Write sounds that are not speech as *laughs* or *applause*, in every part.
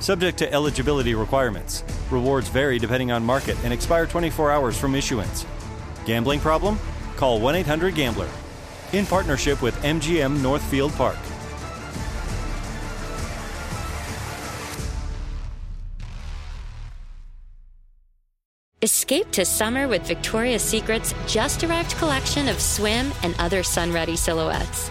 Subject to eligibility requirements. Rewards vary depending on market and expire 24 hours from issuance. Gambling problem? Call 1 800 Gambler. In partnership with MGM Northfield Park. Escape to summer with Victoria's Secret's just arrived collection of swim and other sun ready silhouettes.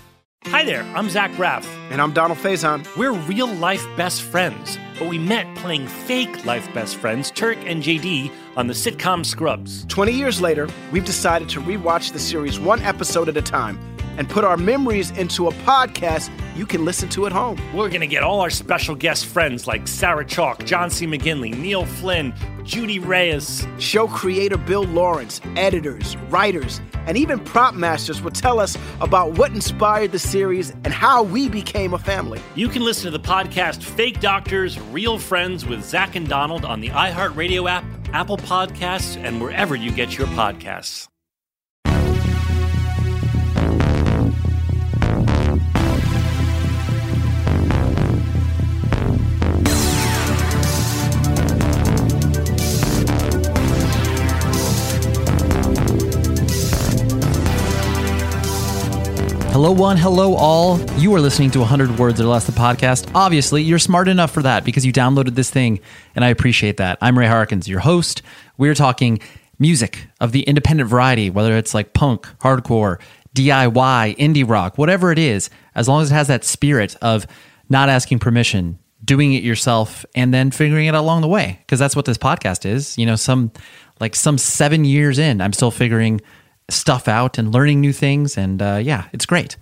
Hi there, I'm Zach Braff. And I'm Donald Faison. We're real life best friends, but we met playing fake life best friends, Turk and JD, on the sitcom Scrubs. 20 years later, we've decided to rewatch the series one episode at a time and put our memories into a podcast you can listen to at home. We're going to get all our special guest friends like Sarah Chalke, John C. McGinley, Neil Flynn, Judy Reyes. Show creator Bill Lawrence, editors, writers, and even prop masters will tell us about what inspired the series and how we became a family. You can listen to the podcast Fake Doctors, Real Friends with Zach and Donald on the iHeartRadio app, Apple Podcasts, and wherever you get your podcasts. Hello, one. Hello, all. You are listening to 100 Words or Less, the podcast. Obviously, you're smart enough for that because you downloaded this thing, and I appreciate that. I'm Ray Harkins, your host. We're talking music of the independent variety, whether it's like punk, hardcore, DIY, indie rock, whatever it is, as long as it has that spirit of not asking permission, doing it yourself, and then figuring it out along the way. Because that's what this podcast is. You know, some like some seven years in, I'm still figuring stuff out and learning new things. And uh, yeah, it's great.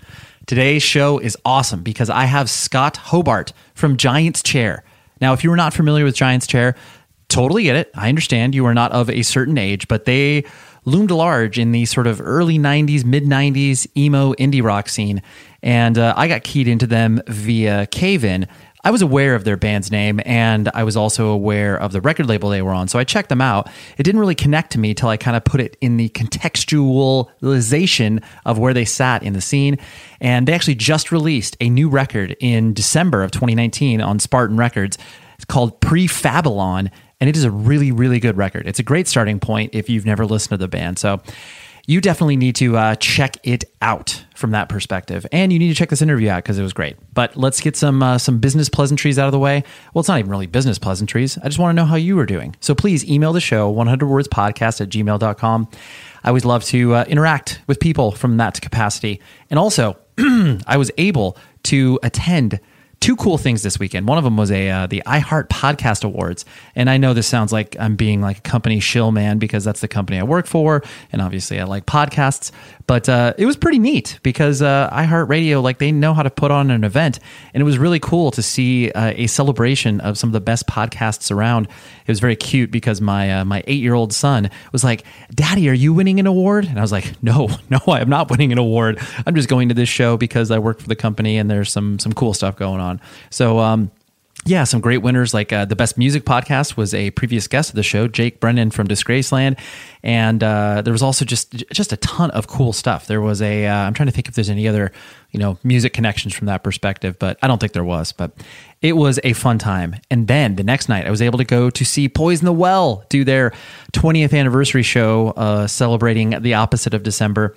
Today's show is awesome because I have Scott Hobart from Giant's Chair. Now, if you are not familiar with Giant's Chair, totally get it. I understand you are not of a certain age, but they loomed large in the sort of early 90s, mid 90s emo indie rock scene. And uh, I got keyed into them via Cave In. I was aware of their band's name and I was also aware of the record label they were on. So I checked them out. It didn't really connect to me till I kind of put it in the contextualization of where they sat in the scene. And they actually just released a new record in December of 2019 on Spartan Records. It's called Prefabylon and it is a really, really good record. It's a great starting point if you've never listened to the band. So you definitely need to uh, check it out from that perspective, and you need to check this interview out because it was great. But let's get some uh, some business pleasantries out of the way. Well, it's not even really business pleasantries. I just want to know how you are doing. So please email the show 100 words podcast at gmail.com. I always love to uh, interact with people from that capacity, and also *clears throat* I was able to attend two cool things this weekend. One of them was a uh, the iHeart Podcast Awards, and I know this sounds like I'm being like a company shill man because that's the company I work for, and obviously I like podcasts. But uh, it was pretty neat because uh, iHeartRadio, like they know how to put on an event, and it was really cool to see uh, a celebration of some of the best podcasts around. It was very cute because my uh, my eight year old son was like, "Daddy, are you winning an award?" And I was like, "No, *laughs* no, I am not winning an award. I'm just going to this show because I work for the company and there's some some cool stuff going on." So. Um, yeah, some great winners. Like uh, the best music podcast was a previous guest of the show, Jake Brennan from Disgraceland, and uh, there was also just just a ton of cool stuff. There was a uh, I'm trying to think if there's any other you know music connections from that perspective, but I don't think there was. But it was a fun time. And then the next night, I was able to go to see Poison the Well do their 20th anniversary show, uh, celebrating the opposite of December.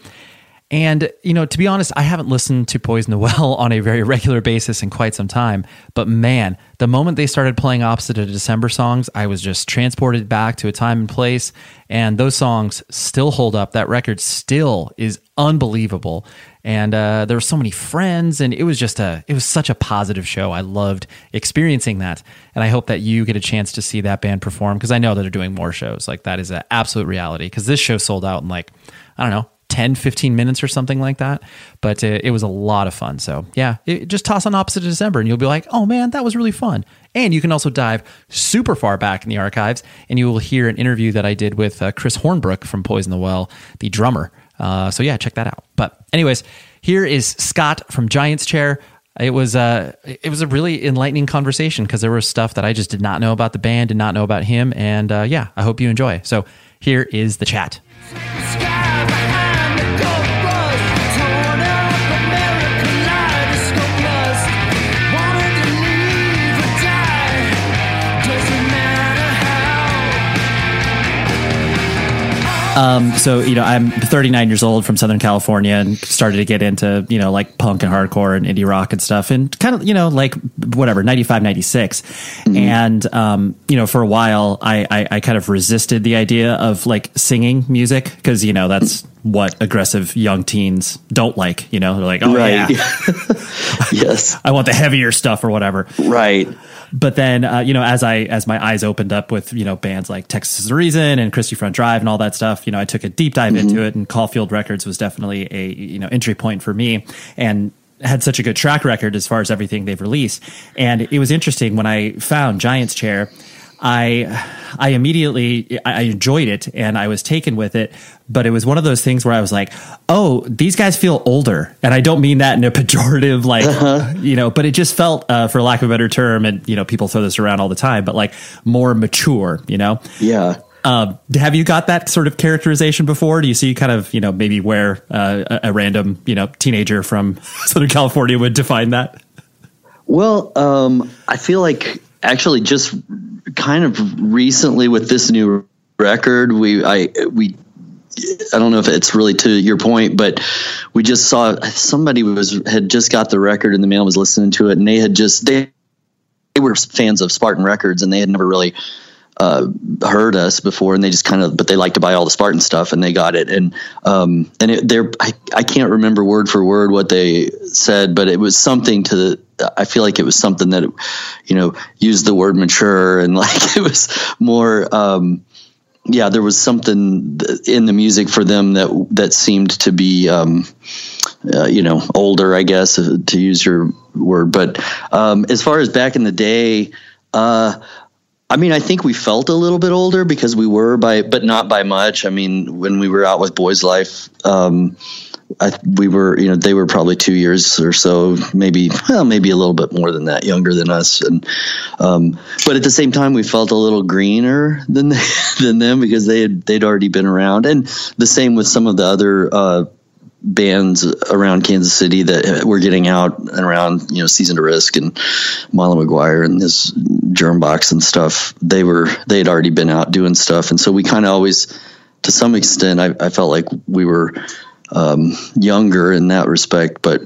And, you know, to be honest, I haven't listened to Poison the Well *laughs* on a very regular basis in quite some time. But man, the moment they started playing opposite of December songs, I was just transported back to a time and place. And those songs still hold up. That record still is unbelievable. And uh, there were so many friends, and it was just a, it was such a positive show. I loved experiencing that. And I hope that you get a chance to see that band perform because I know that they're doing more shows. Like that is an absolute reality because this show sold out in like, I don't know, 10, 15 minutes or something like that. But uh, it was a lot of fun. So, yeah, it, just toss on Opposite of December and you'll be like, oh man, that was really fun. And you can also dive super far back in the archives and you will hear an interview that I did with uh, Chris Hornbrook from Poison the Well, the drummer. Uh, so, yeah, check that out. But, anyways, here is Scott from Giants Chair. It was uh, it was a really enlightening conversation because there was stuff that I just did not know about the band, did not know about him, and uh, yeah, I hope you enjoy. So here is the chat. Um, so you know, I'm 39 years old from Southern California and started to get into you know like punk and hardcore and indie rock and stuff, and kind of you know like whatever 95, 96, mm-hmm. and um, you know for a while I, I I kind of resisted the idea of like singing music because you know that's what aggressive young teens don't like. You know, they're like, oh right. yeah, *laughs* yes, *laughs* I want the heavier stuff or whatever. Right. But then, uh, you know, as I as my eyes opened up with you know bands like Texas is the Reason and Christie Front Drive and all that stuff, you know, I took a deep dive mm-hmm. into it, and Caulfield Records was definitely a you know entry point for me, and had such a good track record as far as everything they've released. And it was interesting when I found Giants Chair. I I immediately I enjoyed it and I was taken with it, but it was one of those things where I was like, "Oh, these guys feel older," and I don't mean that in a *laughs* pejorative, like uh-huh. you know, but it just felt, uh, for lack of a better term, and you know, people throw this around all the time, but like more mature, you know? Yeah. Um, have you got that sort of characterization before? Do you see kind of you know maybe where uh, a, a, random you know teenager from *laughs* Southern California would define that? Well, um, I feel like actually just kind of recently with this new record, we I we I don't know if it's really to your point, but we just saw somebody was had just got the record in the mail, was listening to it, and they had just they they were fans of Spartan Records, and they had never really uh, heard us before, and they just kind of, but they like to buy all the Spartan stuff, and they got it, and um, and it, they're I, I can't remember word for word what they said, but it was something to the. I feel like it was something that, you know, used the word mature, and *laughs* like it was more. Um, yeah, there was something in the music for them that that seemed to be, um, uh, you know, older, I guess, uh, to use your word. But um, as far as back in the day, uh, I mean, I think we felt a little bit older because we were by, but not by much. I mean, when we were out with Boys Life, um, I, we were, you know, they were probably two years or so, maybe, well, maybe a little bit more than that, younger than us. And, um, but at the same time, we felt a little greener than *laughs* than them because they had, they'd already been around. And the same with some of the other, uh, bands around Kansas City that were getting out and around, you know, Season to Risk and Molly McGuire and this germ box and stuff. They were they had already been out doing stuff, and so we kind of always, to some extent, I, I felt like we were um, younger in that respect, but.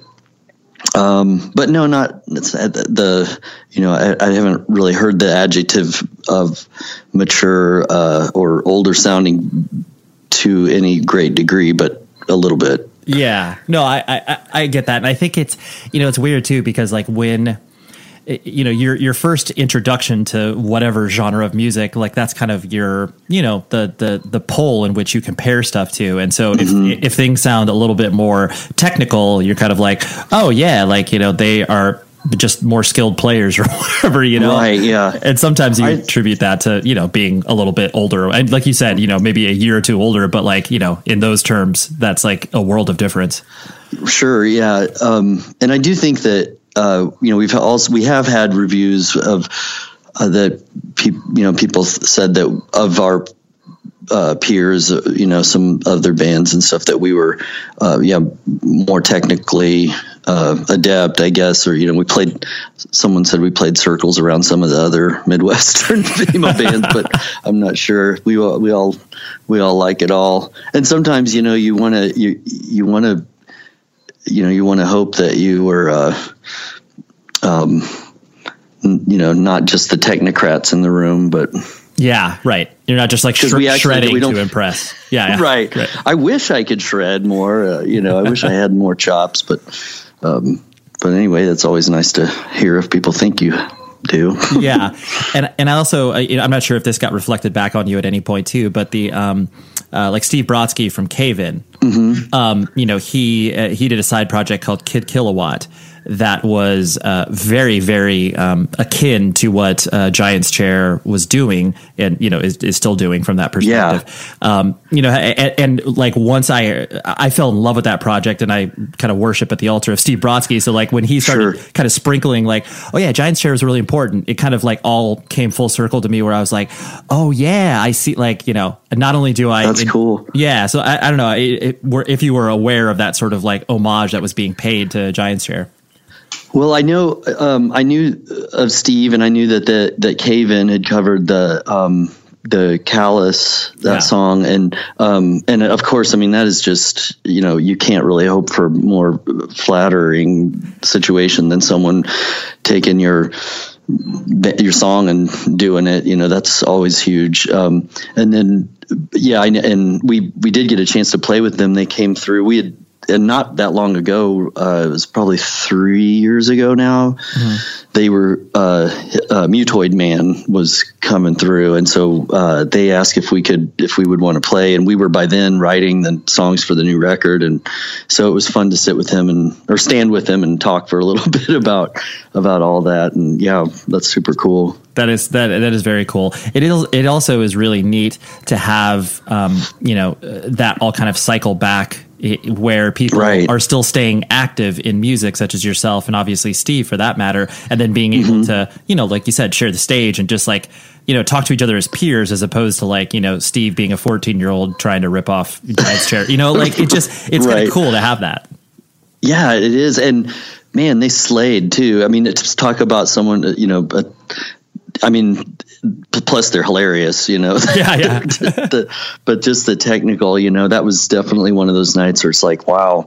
Um, but no, not the, the you know, I, I, haven't really heard the adjective of mature uh, or older sounding to any great degree, but a little bit. Yeah, no, I, I I get that, and I think it's you know it's weird too because like when you know your your first introduction to whatever genre of music like that's kind of your you know the the the pole in which you compare stuff to. And so Mm-hmm. if if things sound a little bit more technical you're kind of like oh yeah like you know they are just more skilled players or *laughs* whatever you know? Right, yeah. and sometimes you I- attribute that to you know being a little bit older. And like you said you know maybe a year or two older but like you know in those terms that's like a world of difference. Sure, yeah, um, and I do think that uh, you know we've also we have had reviews of uh, that people you know people said that of our uh, peers, uh, you know, some other bands and stuff that we were, uh, yeah, more technically uh, adept, I guess, or you know, we played. Someone said we played circles around some of the other *laughs* Midwestern female *laughs* bands, but I'm not sure. We all, we all we all like it all, and sometimes you know you want to you you want to you know you want to hope that you were uh, um, you know not just the technocrats in the room but yeah right you're not just like shred- we shredding we don't- to impress yeah, yeah. *laughs* right. i wish i could shred more uh, you know i wish i had more chops but um, but anyway that's always nice to hear if people think you do. *laughs* Yeah, and and I also you know, I'm not sure if this got reflected back on you at any point too, but the um, uh, like Steve Brodsky from Cave In, um, you know he uh, he did a side project called Kid Kilowatt that was uh, very very um, akin to what uh, Giants Chair was doing, and you know is, is still doing from that perspective. Um, you know, and, and like once I I fell in love with that project, and I kind of worship at the altar of Steve Brodsky. So like when he started Sure. kind of sprinkling like, oh yeah, Giants chair is really important. It kind of like all came full circle to me where I was like, oh yeah, I see. Like you know, not only do I, That's cool. Yeah, so I, I don't know it, it, if you were aware of that sort of like homage that was being paid to Giants chair. Well, I know um, I knew of Steve, and I knew that the that Cave In had covered the um, the Callous that Yeah. song, and um, and of course, I mean that is just you know you can't really hope for more flattering situation than someone taking your your song and doing it. You know that's always huge. Um, and then yeah, I, and we we did get a chance to play with them. They came through. We had and not that long ago, uh, it was probably three years ago now. They were uh, uh, Mutoid Man was coming through, and so uh, they asked if we could if we would want to play, and we were by then writing the songs for the new record, and so it was fun to sit with him and or stand with him and talk for a little *laughs* bit about about all that, and yeah, that's super cool. That is that that is very cool. It is. It also is really neat to have um, you know uh, that all kind of cycle back where people Right. are still staying active in music, such as yourself and obviously Steve for that matter, and then being able to you know like you said share the stage and just like you know talk to each other as peers as opposed to like you know Steve being a fourteen year old trying to rip off Giants chair. You know, like it just it's kind of cool to have that. Yeah, it is, and man, they slayed too. I mean, to talk about someone, you know, but I mean, plus they're hilarious, you know. *laughs* Yeah, yeah. *laughs* the, but just the technical, you know, that was definitely one of those nights where it's like, wow.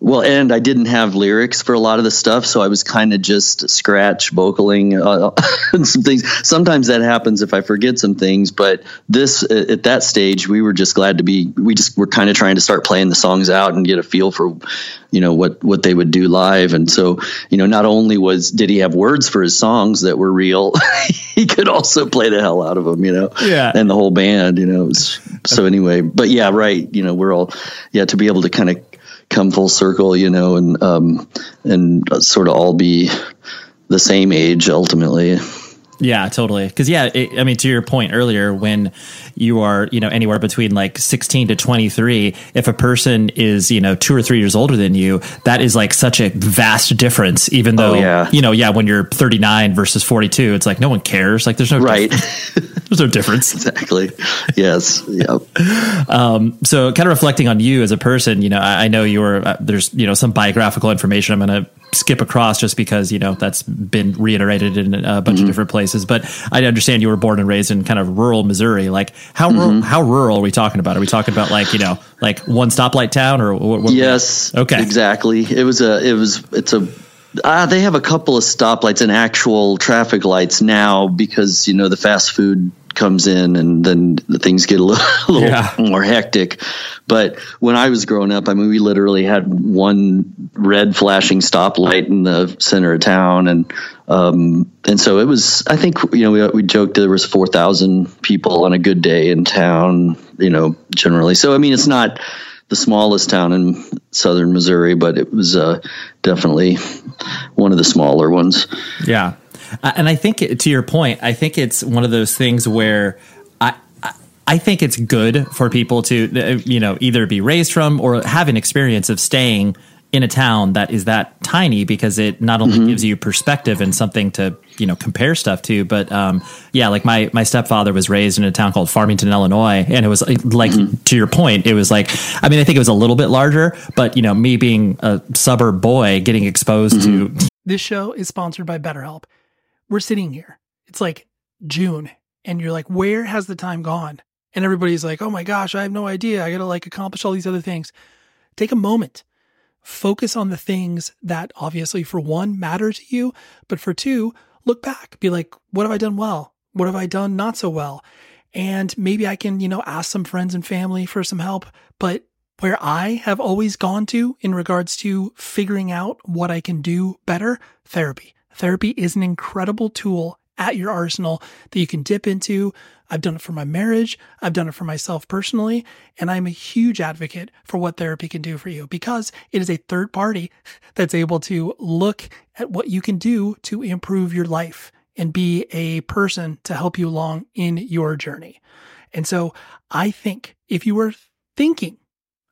Well, and I didn't have lyrics for a lot of the stuff, so I was kind of just scratch vocaling uh, *laughs* and some things. Sometimes that happens if I forget some things, but this at that stage, we were just glad to be. We just were kind of trying to start playing the songs out and get a feel for, you know, what what they would do live. And so, you know, not only was did he have words for his songs that were real, *laughs* he could also play the hell out of them, you know. Yeah. And the whole band, you know. Was, so *laughs* anyway, but yeah, right. You know, we're all yeah to be able to kind of come full circle, you know, and um and sort of all be the same age ultimately. Yeah, totally. Because yeah, it, I mean, to your point earlier, when you are you know anywhere between like sixteen to twenty three, if a person is you know two or three years older than you, that is like such a vast difference. Even though Oh, yeah. you know, yeah, when you're thirty nine versus forty two, it's like no one cares. Like there's no Right. *laughs* there's no difference. exactly. Yes. Yep. so kind of reflecting on you as a person you know i, I know you were uh, there's you know some biographical information i'm going to skip across just because you know that's been reiterated in a bunch of different places but i understand you were born and raised in kind of rural missouri like how rural, how rural are we talking about are we talking about like you know like one stoplight town or what, what Yes. okay Exactly. It was a. It was. It's a. Uh, they have a couple of stoplights and actual traffic lights now because you know the fast food comes in and then things get a little, *laughs* a little Yeah. more hectic. But when I was growing up, I mean, we literally had one red flashing stoplight in the center of town. And, um, and so it was, I think, you know, we, we joked there was 4,000 people on a good day in town, you know, generally. So, I mean, it's not the smallest town in southern Missouri, but it was, uh, definitely one of the smaller ones. Yeah. Uh, And I think to your point, I think it's one of those things where I, I- I think it's good for people to, uh, you know, either be raised from or have an experience of staying in a town that is that tiny because it not only gives you perspective and something to, you know, compare stuff to, but, um, yeah, like my, my stepfather was raised in a town called Farmington, Illinois. And it was like, to your point, it was like, I mean, I think it was a little bit larger, but, you know, me being a suburb boy getting exposed to, This show is sponsored by BetterHelp. We're sitting here. It's like June, and you're like, where has the time gone? And everybody's like, oh my gosh, I have no idea. I got to like accomplish all these other things. Take a moment. Focus on the things that obviously, for one, matter to you, but for two, look back. Be like, what have I done well? What have I done not so well? And maybe I can, you know, ask some friends and family for some help. But where I have always gone to in regards to figuring out what I can do better, therapy. Therapy is an incredible tool at your arsenal that you can dip into. I've done it for my marriage. I've done it for myself personally. And I'm a huge advocate for what therapy can do for you because it is a third party *laughs* that's able to look at what you can do to improve your life and be a person to help you along in your journey. And so I think if you were thinking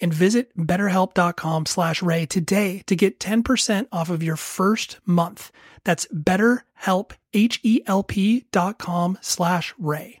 and visit betterhelp.com slash ray today to get 10% off of your first month. That's betterhelp, H-E-L-P dot com slash ray.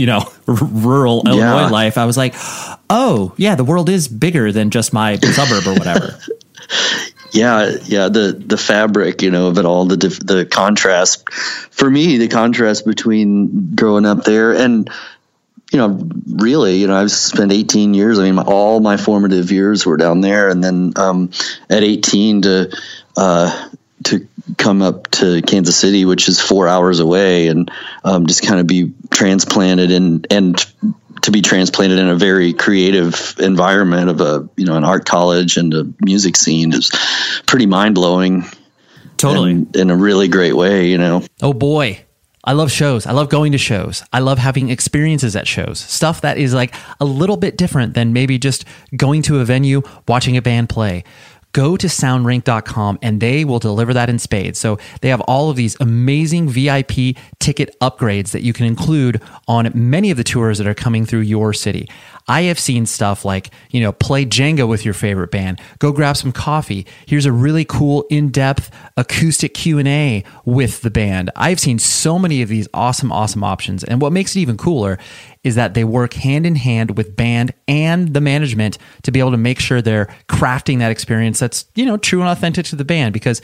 You know, *laughs* r- rural Illinois Yeah. life, I was like, oh, yeah, the world is bigger than just my *laughs* suburb or whatever. Yeah, yeah, the the fabric, you know, of it all, the the contrast. For me, the contrast between growing up there and you know, really, you know, I've spent 18 years. I mean, my, all my formative years were down there, and then um, at 18 to uh, to come up to Kansas City, which is four hours away, and um, just kind of be transplanted and and to be transplanted in a very creative environment of a you know an art college and a music scene is pretty mind blowing. Totally. in a really great way, you know. Oh boy. I love shows. I love going to shows. I love having experiences at shows. Stuff that is like a little bit different than maybe just going to a venue, watching a band play. Go to soundrink.com and they will deliver that in spades. So they have all of these amazing VIP ticket upgrades that you can include on many of the tours that are coming through your city. I have seen stuff like, you know, play Jenga with your favorite band, go grab some coffee. Here's a really cool in-depth acoustic Q&A with the band. I've seen so many of these awesome awesome options. And what makes it even cooler is that they work hand in hand with band and the management to be able to make sure they're crafting that experience that's, you know, true and authentic to the band because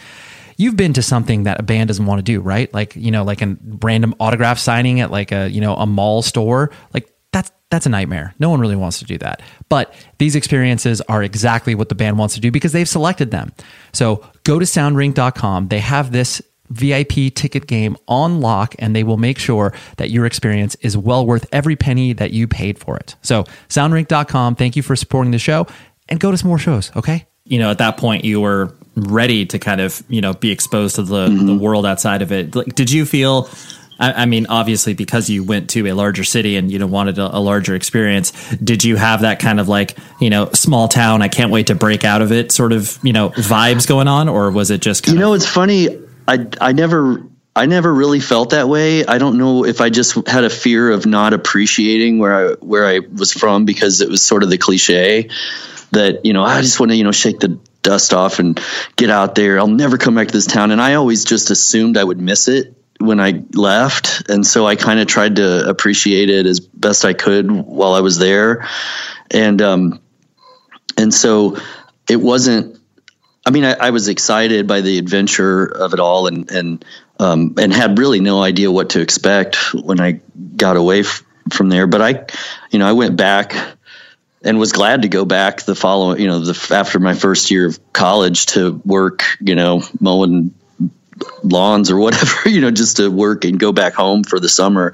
you've been to something that a band doesn't want to do, right? Like, you know, like a random autograph signing at like a, you know, a mall store. Like that's that's a nightmare. No one really wants to do that. But these experiences are exactly what the band wants to do because they've selected them. So go to soundrink.com. They have this VIP ticket game on lock and they will make sure that your experience is well worth every penny that you paid for it. So soundrink.com. Thank you for supporting the show and go to some more shows. Okay. You know, at that point you were ready to kind of, you know, be exposed to the, mm-hmm. the world outside of it. Like, did you feel I, I, mean, obviously, because you went to a larger city and you know wanted a, a, larger experience, did you have that kind of like you know small town? I can't wait to break out of it sort of you know vibes going on, or was it just? you know, of- it's funny. I I never I never really felt that way. I don't know if I just had a fear of not appreciating where I where I was from because it was sort of the cliche that you know I just want to you know shake the dust off and get out there. I'll never come back to this town, and I always just assumed I would miss it when I left, and so I kind of tried to appreciate it as best I could while I was there, and um, and so it wasn't. I mean, I, I was excited by the adventure of it all, and and um, and had really no idea what to expect when I got away f- from there. But I, you know, I went back and was glad to go back the following, you know, the after my first year of college to work, you know, mowing lawns or whatever, *laughs* you know, just to work and go back home for the summer.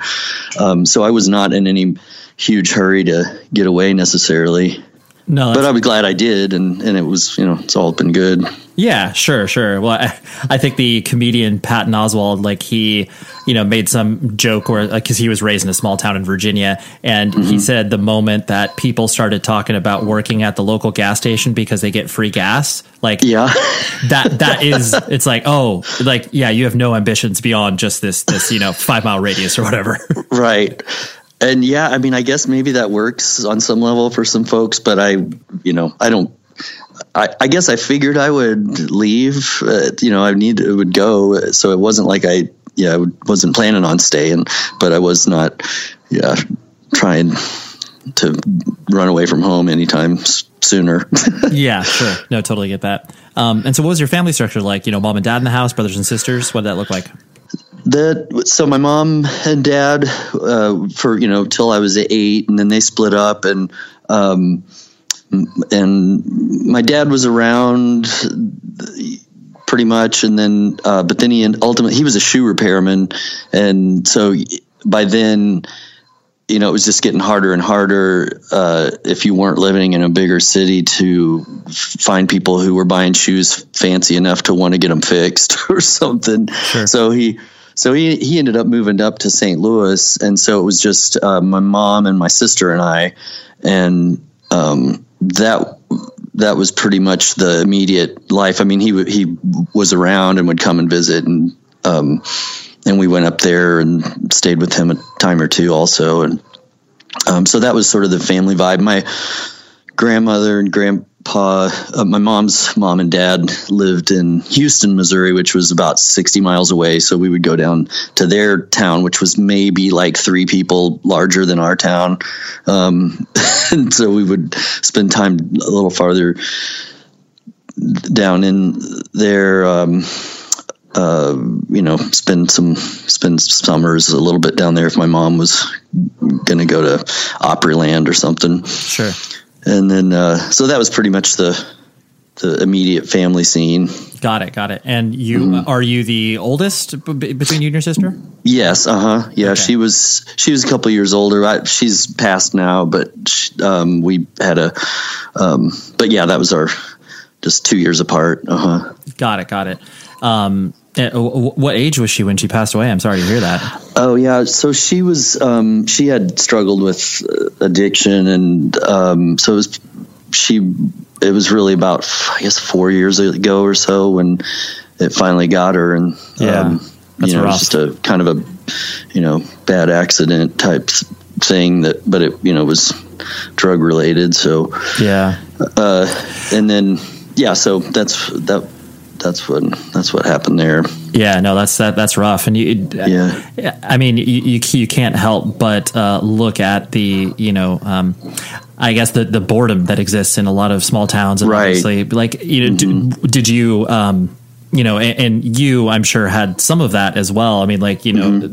Um, so I was not in any huge hurry to get away necessarily. No, but I was glad I did, and and it was you know it's all been good. Yeah, sure, sure. Well, I, I think the comedian Patton Oswalt, like he, you know, made some joke where because he was raised in a small town in Virginia, and mm-hmm. he said the moment that people started talking about working at the local gas station because they get free gas, like yeah, *laughs* that that is it's like oh, like yeah, you have no ambitions beyond just this this you know five mile radius or whatever. right and yeah, I mean, I guess maybe that works on some level for some folks, but I, you know, I don't. I, I guess I figured I would leave. Uh, you know, I need it would go, so it wasn't like I, yeah, I wasn't planning on staying, but I was not, yeah, trying to run away from home anytime sooner. *laughs* yeah, sure. No, totally get that. Um, and so, what was your family structure like? You know, mom and dad in the house, brothers and sisters. What did that look like? That so my mom and dad uh, for you know till I was eight, and then they split up, and um, and my dad was around pretty much, and then uh, but then he ultimately he was a shoe repairman, and so by then you know, it was just getting harder and harder uh, if you weren't living in a bigger city to find people who were buying shoes fancy enough to want to get them fixed *laughs* or something. Sure. So he so he he ended up moving up to St. Louis, and so it was just uh, my mom and my sister and I, and um, that that was pretty much the immediate life. I mean, he he was around and would come and visit, and um, and we went up there and stayed with him a time or two also, and um, so that was sort of the family vibe. My grandmother and grand Pa, uh, my mom's mom and dad lived in Houston, Missouri, which was about 60 miles away. So we would go down to their town, which was maybe like three people larger than our town. Um, *laughs* and so we would spend time a little farther down in there. Um, uh, you know, spend some spend summers a little bit down there if my mom was going to go to Opryland or something. Sure and then uh, so that was pretty much the the immediate family scene. Got it, got it. And you mm-hmm. are you the oldest b- between you and your sister? Yes, uh huh. Yeah, okay. she was she was a couple years older. I, she's passed now, but she, um, we had a. Um, but yeah, that was our just two years apart. Uh huh. Got it, got it. Um, what age was she when she passed away? I'm sorry to hear that. Oh yeah, so she was um, she had struggled with uh, addiction, and um, so it was she it was really about I guess four years ago or so when it finally got her, and Yeah, um, that's you know, rough. just a kind of a you know bad accident type thing that, but it you know was drug related. So Yeah. uh, and then yeah, so that's that that's what that's what happened there. Yeah, no, that's that. That's rough, and you. Yeah. I mean, you you, you can't help but uh, look at the you know, um, I guess the the boredom that exists in a lot of small towns, and Right. obviously, like you know, d- did you um, you know, and, and you, I'm sure, had some of that as well. I mean, like you know,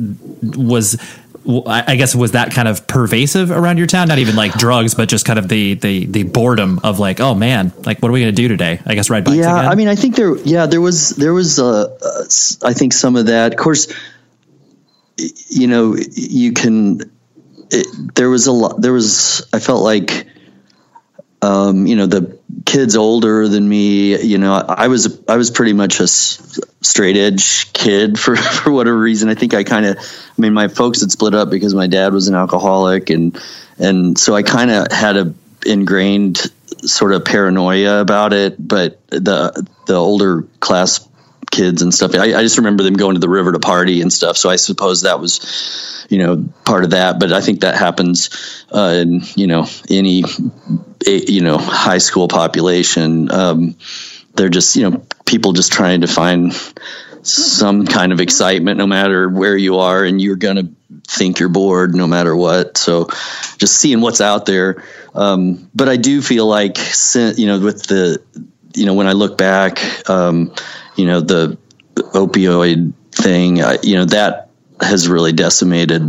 was. I I guess was that kind of pervasive around your town? Not even like drugs, but just kind of the the the boredom of like, oh man, like what are we going to do today? I guess ride bikes yeah again. i mean i think there yeah there was there was uh, uh i think some of that of course you know you can it, there was a lot there was i felt like um you know the kids older than me you know i was i was pretty much a straight edge kid for *laughs* for whatever reason. I think i kind of i mean my folks had split up because my dad was an alcoholic and and so i kind of had a ingrained sort of paranoia about it but the the older class kids and stuff. I, I just remember them going to the river to party and stuff. So i suppose that was you know part of that. But i think that happens uh, in you know any you know high school population. Um, they're just you know people just trying to find some kind of excitement no matter where you are and you're gonna think you're bored no matter what. So just seeing what's out there. Um, but i do feel like you know with the you know when i look back um, you know the opioid thing I, you know that has really decimated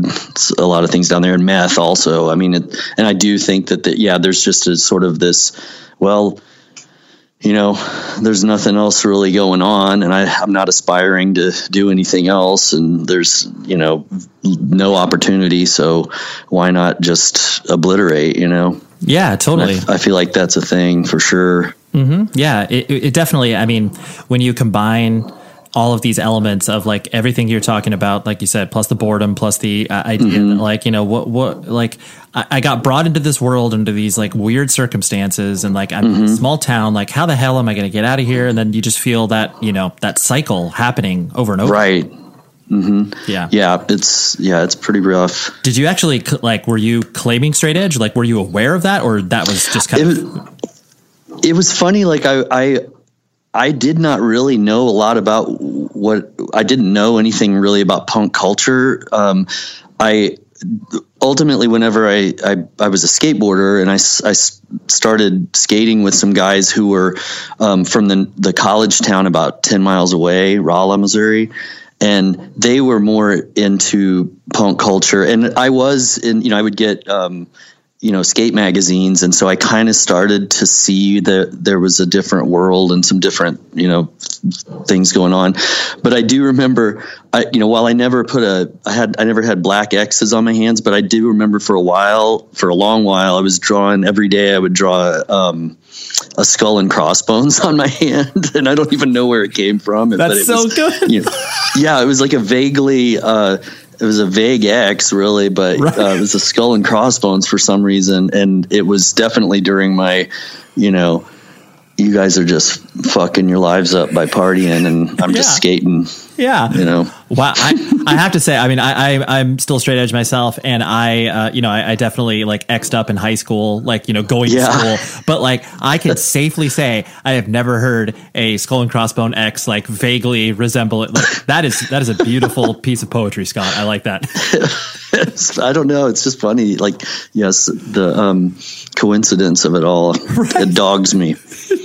a lot of things down there and meth also i mean it, and i do think that the, yeah there's just a sort of this well you know, there's nothing else really going on, and I, I'm not aspiring to do anything else, and there's, you know, no opportunity. So why not just obliterate, you know? yeah, totally. I, I feel like that's a thing for sure. Yeah, it, it definitely. I mean, when you combine all of these elements of like everything you're talking about, like you said, plus the boredom, plus the uh, idea that like you know what what like I, I got brought into this world under these like weird circumstances, and like I'm in a small town. Like, how the hell am I going to get out of here? And then you just feel that you know that cycle happening over and over. Right. Mm-hmm. Yeah. Yeah. It's, yeah, it's pretty rough. Did you actually like? Were you claiming straight edge? Like, were you aware of that, or that was just kind It of? It was funny. Like I, I, I did not really know a lot about what I didn't know anything really about punk culture. Um, I ultimately, whenever I, I, I was a skateboarder and I, I started skating with some guys who were um, from the, the college town about 10 miles away, Rolla, Missouri. And they were more into punk culture. And I was in, you know, I would get, um, you know skate magazines and so i kind of started to see that there was a different world and some different you know things going on but i do remember i you know while i never put a i had i never had black x's on my hands but i do remember for a while for a long while i was drawing every day i would draw um a skull and crossbones *laughs* on my hand and i don't even know where it came from but That's it so was, good. you know, yeah it was like a vaguely uh it was a vague X, really, but uh, it was a skull and crossbones for some reason, and it was definitely during my, you know, you guys are just fucking your lives up by partying, and I'm just skating, Yeah. you know. Wow, I, I have to say, I mean, I, I I'm still straight edge myself, and I, uh, you know, I, I definitely like xed up in high school, like you know, going Yeah. to school. But like, I can safely say I have never heard a skull and crossbone X like vaguely resemble it. Like that is that is a beautiful *laughs* piece of poetry, Scott. I like that. *laughs* I don't know. It's just funny. Like, yes, the um, coincidence of it all *laughs* it dogs me.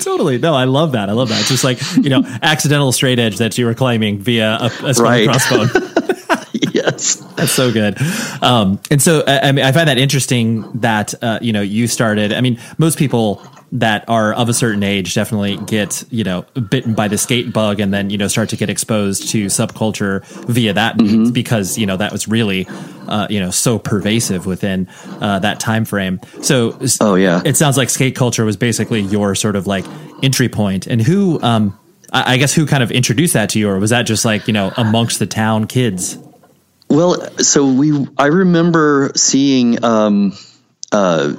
totally. No, I love that. I love that. It's just like you know, accidental straight edge that you were claiming via a, a Right. crossbone. *laughs* yes. That's so good. Um, and so, I, I mean, I find that interesting that, uh, you know, you started, I mean, most people that are of a certain age definitely get, you know, bitten by the skate bug and then, you know, start to get exposed to subculture via that means because, you know, that was really, uh, you know, so pervasive within, uh, that time frame. So, Oh, yeah. it sounds like skate culture was basically your sort of like entry point. point and who, um, I I guess who kind of introduced that to you, or was that just like, you know, amongst the town kids? Well, so we, I remember seeing, um, uh,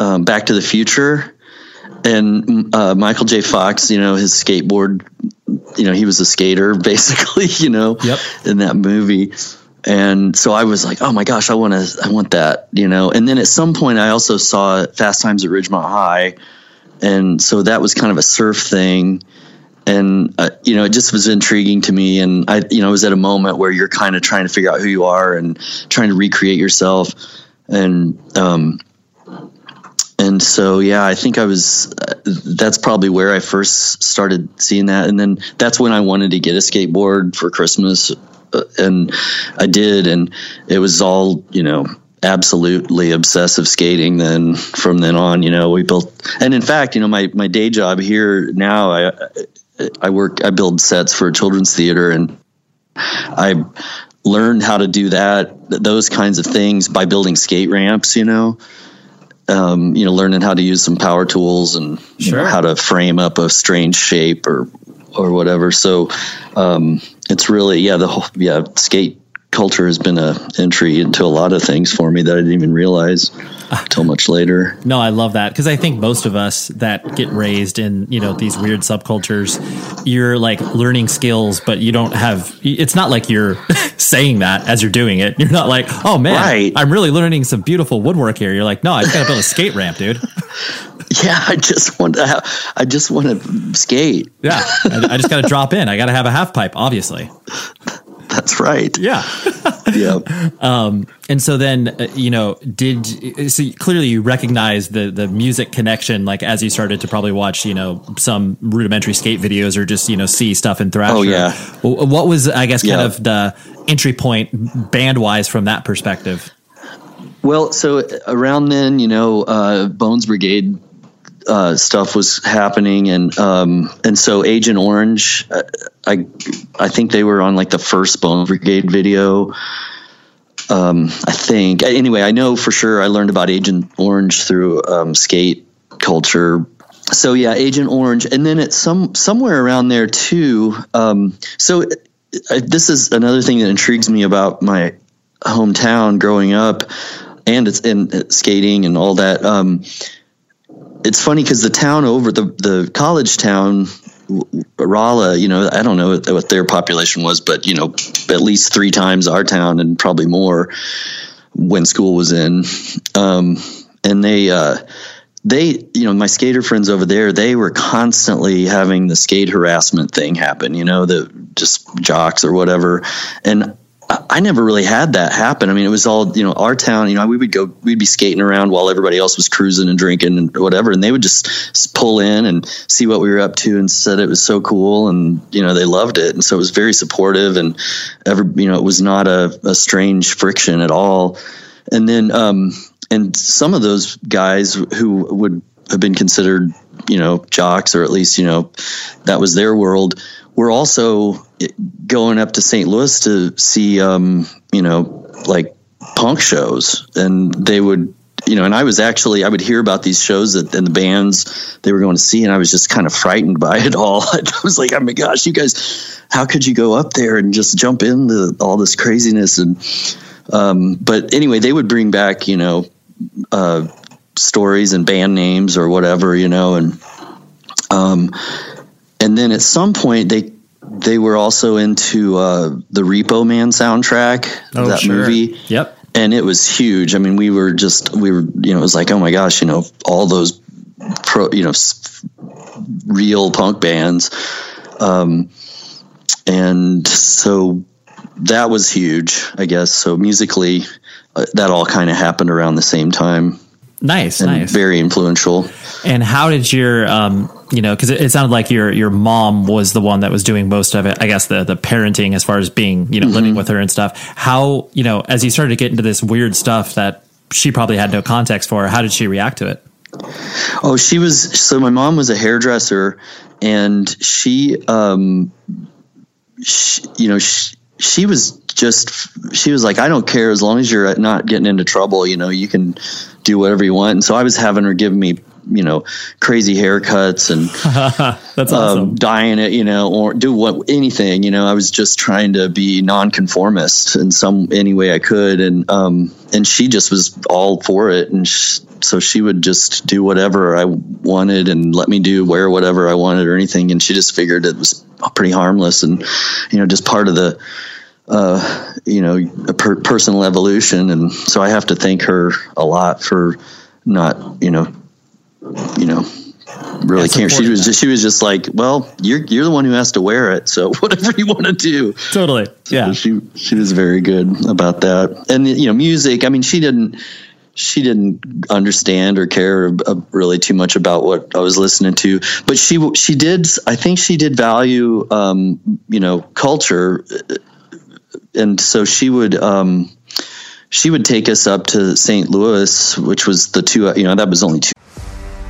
um, Back to the Future, and uh, Michael J. Fox. You know his skateboard. You know he was a skater *laughs* basically. You know, Yep. in that movie. And so I was like, oh my gosh, I want to, I want that, you know. And then at some point, I also saw Fast Times at Ridgemont High, and so that was kind of a surf thing. And uh, you know it just was intriguing to me. And i you know was at a moment where you're kind of trying to figure out who you are and trying to recreate yourself. And um and so yeah i think i was uh, that's probably where i first started seeing that. And then that's when i wanted to get a skateboard for christmas uh, and i did. And it was all you know absolutely obsessive skating then from then on you know we built and in fact you know my my day job here now i I work, I build sets for a children's theater, and I learned how to do that, those kinds of things by building skate ramps. You know, um, you know, learning how to use some power tools and you know, how to frame up a strange shape or or whatever. So um, it's really yeah, the whole yeah skate culture has been a entry into a lot of things for me that I didn't even realize until much later. No, I love that because I think most of us that get raised in you know these weird subcultures, you're like learning skills, but you don't have. It's not like you're *laughs* saying that as you're doing it. You're not like, oh man, Right. I'm really learning some beautiful woodwork here. You're like, no, I just gotta build a skate ramp, dude. *laughs* Yeah, I just want to. Have, I just want to skate. Yeah, I, I just gotta drop in. I gotta have a half pipe, obviously. That's right. Yeah. *laughs* Yeah. And so then, uh, you know, did so clearly you recognize the the music connection, like as you started to probably watch, you know, some rudimentary skate videos or just you know see stuff in Thrasher. Oh, yeah. What was I guess kind Yeah. of the entry point band wise from that perspective? Well, so around then, you know, uh, Bones Brigade uh, stuff was happening, and um, and so Agent Orange, uh, I I think they were on like the first Bone Brigade video. Um, I think anyway, I know for sure. I learned about Agent Orange through um, skate culture. So yeah, Agent Orange, and then it's some somewhere around there too. Um, so uh, this is another thing that intrigues me about my hometown growing up and it's in uh, skating and all that um it's funny because the town over the the college town Rolla, you know, I don't know what- what their population was, but you know, at least three times our town and probably more when school was in. Um, and they, uh, they, you know, my skater friends over there, they were constantly having the skate harassment thing happen, you know, the just jocks or whatever. And I- never really had that happen. I mean, it was all, you know, our town, you know, we would go, we'd be skating around while everybody else was cruising and drinking and whatever. And they would just pull in and see what we were up to and said it was so cool. And, you know, they loved it. And so it was very supportive and ever, you know, it was not a, a strange friction at all. And then, um, and some of those guys who would have been considered, you know, jocks, or at least, you know, that was their world, were also going up to St. Louis to see, um, you know, like punk shows. And they would, you know, and I was actually, I would hear about these shows that, and the bands they were going to see, and I was just kind of frightened by it all. *laughs* I was like, oh my gosh, you guys, how could you go up there and just jump into all this craziness? And, um, but anyway, they would bring back, you know, uh, stories and band names or whatever, you know, and um, and then at some point they they were also into uh, the Repo Man soundtrack, Oh, that sure. movie, Yep. and it was huge. I mean, we were just we were you know it was like oh my gosh, you know all those pro you know real punk bands, um, and so that was huge, I guess. So musically, uh, that all kind of happened around the same time. Nice, nice. very influential. And how did your, um, you know, because it, it sounded like your your mom was the one that was doing most of it. I guess the the parenting, as far as being, you know, living with her and stuff. How, you know, as you started to get into this weird stuff that she probably had no context for, how did she react to it? Oh, she was so my mom was a hairdresser and she um she, you know she, she was just she was like I don't care as long as you're not getting into trouble, you know, you can do whatever you want. And so I was having her give me you know, crazy haircuts and *laughs* That's awesome. um, dyeing it, you know, or do what anything, you know. I was just trying to be nonconformist in some any way I could, and um, and she just was all for it, and sh- so she would just do whatever I wanted and let me do wear whatever I wanted or anything, and she just figured it was pretty harmless and you know just part of the uh, you know a per- personal evolution, and so I have to thank her a lot for not you know you know really care. She was that. just she was just like, well, you're you're the one who has to wear it, so *laughs* whatever you want to do. totally. Yeah. She she was very good about that, and you know, music. I mean, she didn't she didn't understand or care uh, really too much about what I was listening to, but she she did. I think she did value um, you know culture, and so she would. Um, she would take us up to St. Louis, which was the two, you know, that was only two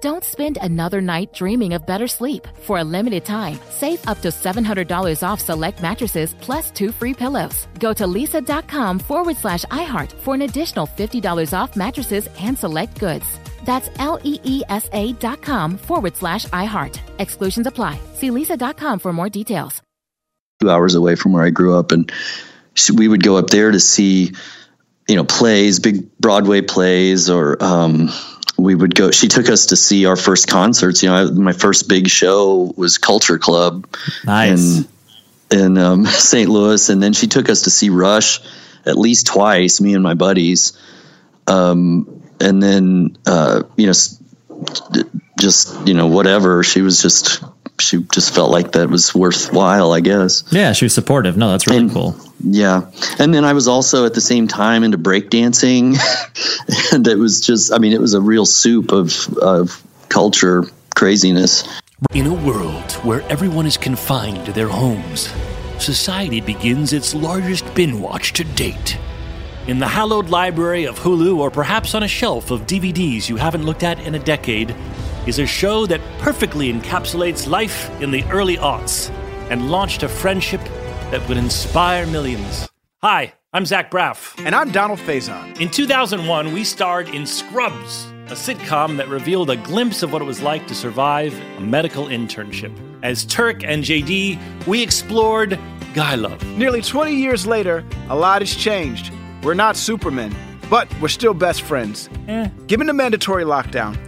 Don't spend another night dreaming of better sleep. For a limited time, save up to $700 off select mattresses plus two free pillows. Go to leesa.com forward slash iHeart for an additional $50 off mattresses and select goods. That's L E E S A dot com forward slash iHeart. Exclusions apply. See leesa.com for more details. two hours away from where I grew up, and we would go up there to see, you know, plays, big Broadway plays, or um, we would go. She took us to see our first concerts. You know, I, my first big show was Culture Club, Nice. in in um, *laughs* St. Louis, and then she took us to see Rush at least twice. Me and my buddies, um, and then uh, you know, just you know, whatever. She was just she just felt like that was worthwhile, I guess. Yeah, she was supportive. No, that's really And- cool. Yeah. And then I was also at the same time into breakdancing. *laughs* and it was just, I mean, it was a real soup of, of culture craziness. In a world where everyone is confined to their homes, society begins its largest bin watch to date. In the hallowed library of Hulu, or perhaps on a shelf of DVDs you haven't looked at in a decade, is a show that perfectly encapsulates life in the early aughts and launched a friendship that would inspire millions. Hi, I'm Zach Braff. And I'm Donald Faison. In 2001, we starred in Scrubs, a sitcom that revealed a glimpse of what it was like to survive a medical internship. As Turk and JD, we explored guy love. Nearly 20 years later, a lot has changed. We're not supermen, but we're still best friends. Eh. Given the mandatory lockdown,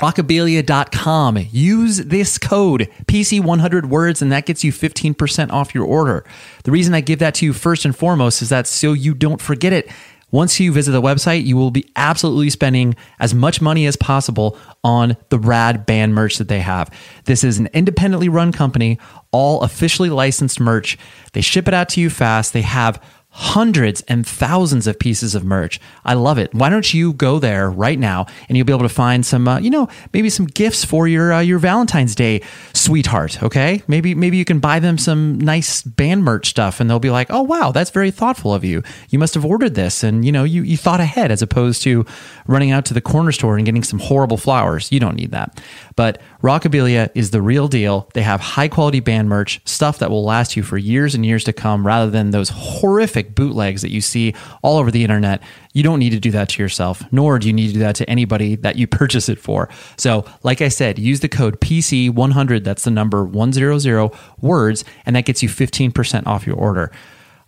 Rockabilia.com. Use this code PC100 words and that gets you 15% off your order. The reason I give that to you first and foremost is that so you don't forget it. Once you visit the website, you will be absolutely spending as much money as possible on the rad band merch that they have. This is an independently run company, all officially licensed merch. They ship it out to you fast. They have hundreds and thousands of pieces of merch. I love it. Why don't you go there right now and you'll be able to find some, uh, you know, maybe some gifts for your uh, your Valentine's Day sweetheart. Okay, maybe maybe you can buy them some nice band merch stuff, and they'll be like, oh wow, that's very thoughtful of you. You must have ordered this, and you know, you you thought ahead as opposed to running out to the corner store and getting some horrible flowers. You don't need that. But Rockabilia is the real deal. They have high quality band merch, stuff that will last you for years and years to come, rather than those horrific bootlegs that you see all over the internet. You don't need to do that to yourself, nor do you need to do that to anybody that you *laughs* purchase it for. So, like I said, use the code PC100, that's the number 100 words, and that gets you 15% off your order.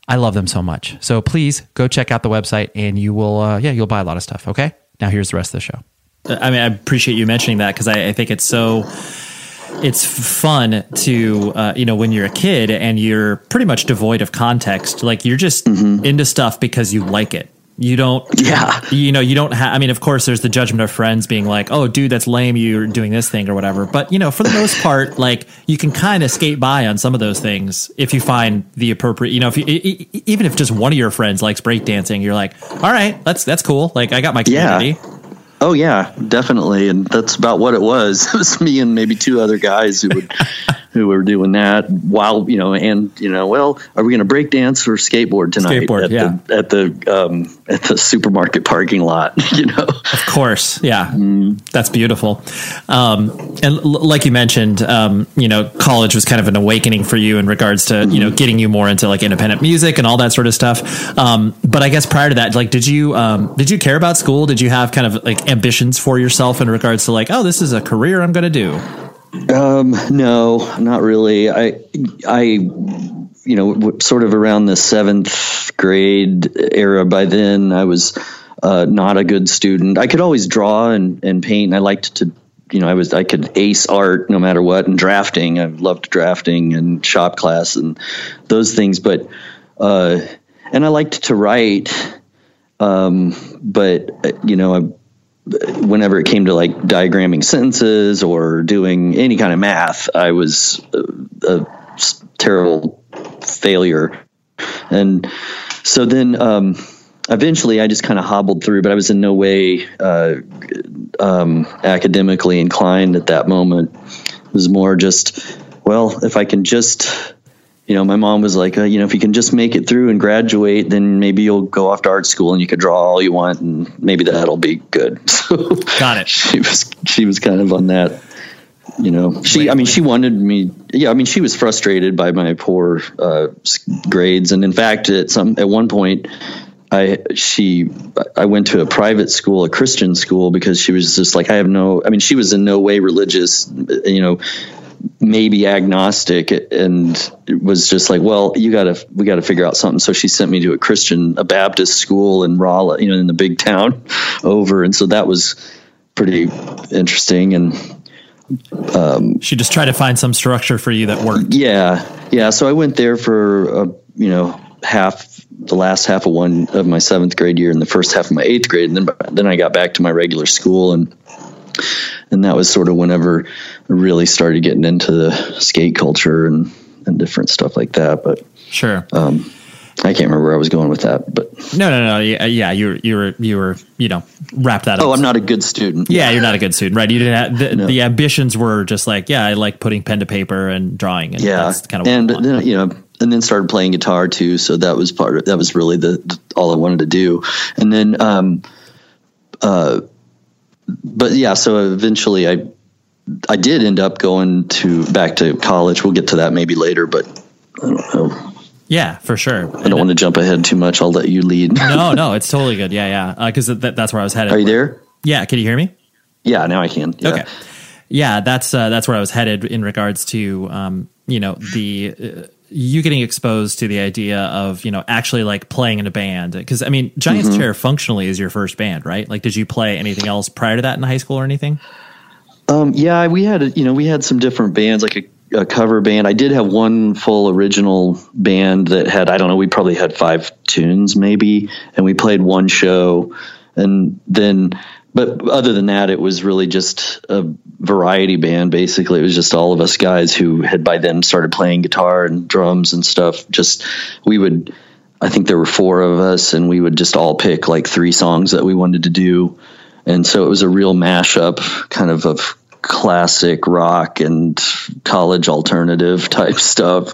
I love them so much. So please go check out the website and you will, uh, yeah, you'll buy a lot of stuff. Okay. Now here's the rest of the show. I mean, I appreciate you mentioning that because I, I, think it's so. It's fun to, uh, you know, when you're a kid and you're pretty much devoid of context, like you're just mm-hmm. into stuff because you like it. You don't, yeah. You know, you don't have. I mean, of course, there's the judgment of friends being like, "Oh, dude, that's lame. You're doing this thing or whatever." But you know, for the most part, like you can kind of skate by on some of those things if you find the appropriate. You know, if you even if just one of your friends likes breakdancing, you're like, "All right, that's that's cool." Like I got my community. Yeah. Oh yeah, definitely, and that's about what it was. *laughs* It was me and maybe two other guys who would *laughs* who were doing that while you know, and you know, well, are we going to break dance or skateboard tonight? Skateboard, at yeah. The, at the um, at the supermarket parking lot, *laughs* you know. Of course, yeah, mm. that's beautiful. Um, and l- like you mentioned, um, you know, college was kind of an awakening for you in regards to mm-hmm. you know getting you more into like independent music and all that sort of stuff. Um, but I guess prior to that, like, did you um, did you care about school? Did you have kind of like ambitions for yourself in regards to like, oh, this is a career I'm going to do? Um, no, not really. I, I, you know, sort of around the seventh grade era. By then, I was uh, not a good student. I could always draw and, and paint. I liked to, you know, I was I could ace art no matter what. And drafting, I loved drafting and shop class and those things. But, uh, and I liked to write. Um, but you know, I whenever it came to like diagramming sentences or doing any kind of math, I was a, a terrible failure. And so then, um, eventually I just kind of hobbled through, but I was in no way, uh, um, academically inclined at that moment. It was more just, well, if I can just you know, my mom was like, uh, you know, if you can just make it through and graduate, then maybe you'll go off to art school and you could draw all you want, and maybe that'll be good. *laughs* So got it. *laughs* She was she was kind of on that. You know, she. I mean, she wanted me. Yeah, I mean, she was frustrated by my poor uh, grades, and in fact, at some at one point, I she I went to a private school, a Christian school, because she was just like I have no. I mean, she was in no way religious. You know, maybe agnostic and it was just like well you gotta we gotta figure out something. So she sent me to a christian a baptist school in Rolla, you know in the big town over. And so that was pretty interesting. And um, she just tried to find some structure for you that worked. Yeah. Yeah. So i went there for uh, you know half the last half of one of my seventh grade year and the first half of my eighth grade. And then then i got back to my regular school and and that was sort of whenever I really started getting into the skate culture and and different stuff like that. But sure, um, I can't remember where I was going with that. But no, no, no, yeah, yeah you were you were you were you know wrap that. up. Oh. I'm not a good student. Yeah, you're not a good student, right? You didn't. Have, the, no. the ambitions were just like, yeah, I like putting pen to paper and drawing. And yeah, that's kind of and then you know and then started playing guitar too. So that was part of that was really the, the all I wanted to do. And then, um, uh, but yeah, so eventually I I did end up going to back to college. We'll get to that maybe later, but I don't know. Yeah, for sure. I don't want to jump ahead too much. I'll let you lead. no, *laughs* no, it's totally good. Yeah, yeah. Because uh, that, that's where I was headed. Are you there? Yeah. Can you hear me? Yeah, now I can. Yeah. Okay. Yeah, that's uh, that's where I was headed in regards to um, you know the uh, you getting exposed to the idea of you know actually like playing in a band because I mean Giants Mhm. Chair functionally is your first band, right? Like, did you play anything else prior to that in high school or anything? Um, yeah, we had you know we had some different bands like a, a cover band. I did have one full original band that had I don't know we probably had five tunes maybe, and we played one show, and then but other than that it was really just a variety band basically. It was just all of us guys who had by then started playing guitar and drums and stuff. Just we would. I think there were four of us, and we would just all pick like three songs that we wanted to do and so it was a real mashup kind of of classic rock and college alternative type *laughs* stuff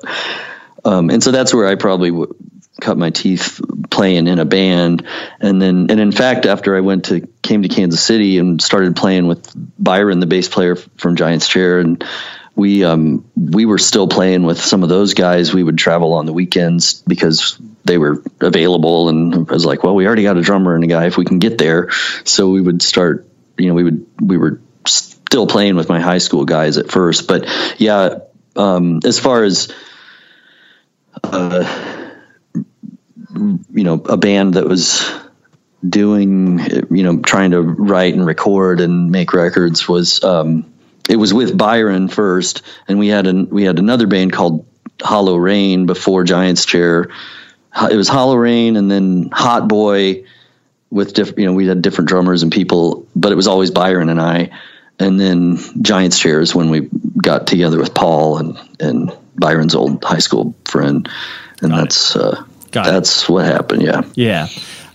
um, and so that's where i probably w- cut my teeth playing in a band. And then and in fact after i went to came to kansas city and started playing with byron the bass player from giants chair and we um we were still playing with some of those guys. We would travel on the weekends because they were available. And I was like well we already got a drummer and a guy. If we can get there. So we would start you know we would we were still playing with my high school guys at first. But yeah um as far as uh you know a band that was doing you know trying to write and record and make records was um it was with Byron first and we had an we had another band called Hollow Rain before Giants Chair. It was Hollow Rain and then Hot Boy with different you know we had different drummers and people but it was always Byron and I. And then Giants Chair is when we got together with Paul and and Byron's old high school friend. And that's uh that's what happened yeah Yeah.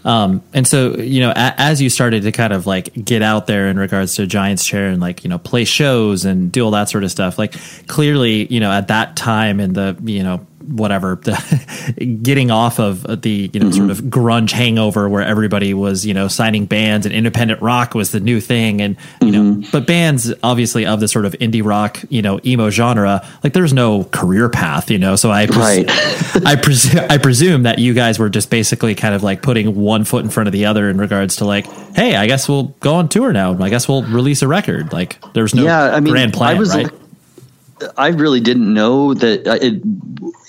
Um, and so, you know, a, as you started to kind of like get out there in regards to Giants Chair and like, you know, play shows and do all that sort of stuff, like clearly, you know, at that time in the, you know, whatever, the, *laughs* getting off of the, you know, sort mm-hmm. of grunge hangover where everybody was, you know, signing bands and independent rock was the new thing. And, you know, mm-hmm. but bands obviously of the sort of indie rock, you know, emo genre, like there's no career path, you know? So I, pres- *laughs* I presume, *laughs* I presume that you guys were just basically kind of like putting one foot in front of the other in regards to like, Hey, I guess we'll go on tour now. I guess we'll release a record. Like there's no yeah, I mean, grand plan, I was, right? I really didn't know that uh, it.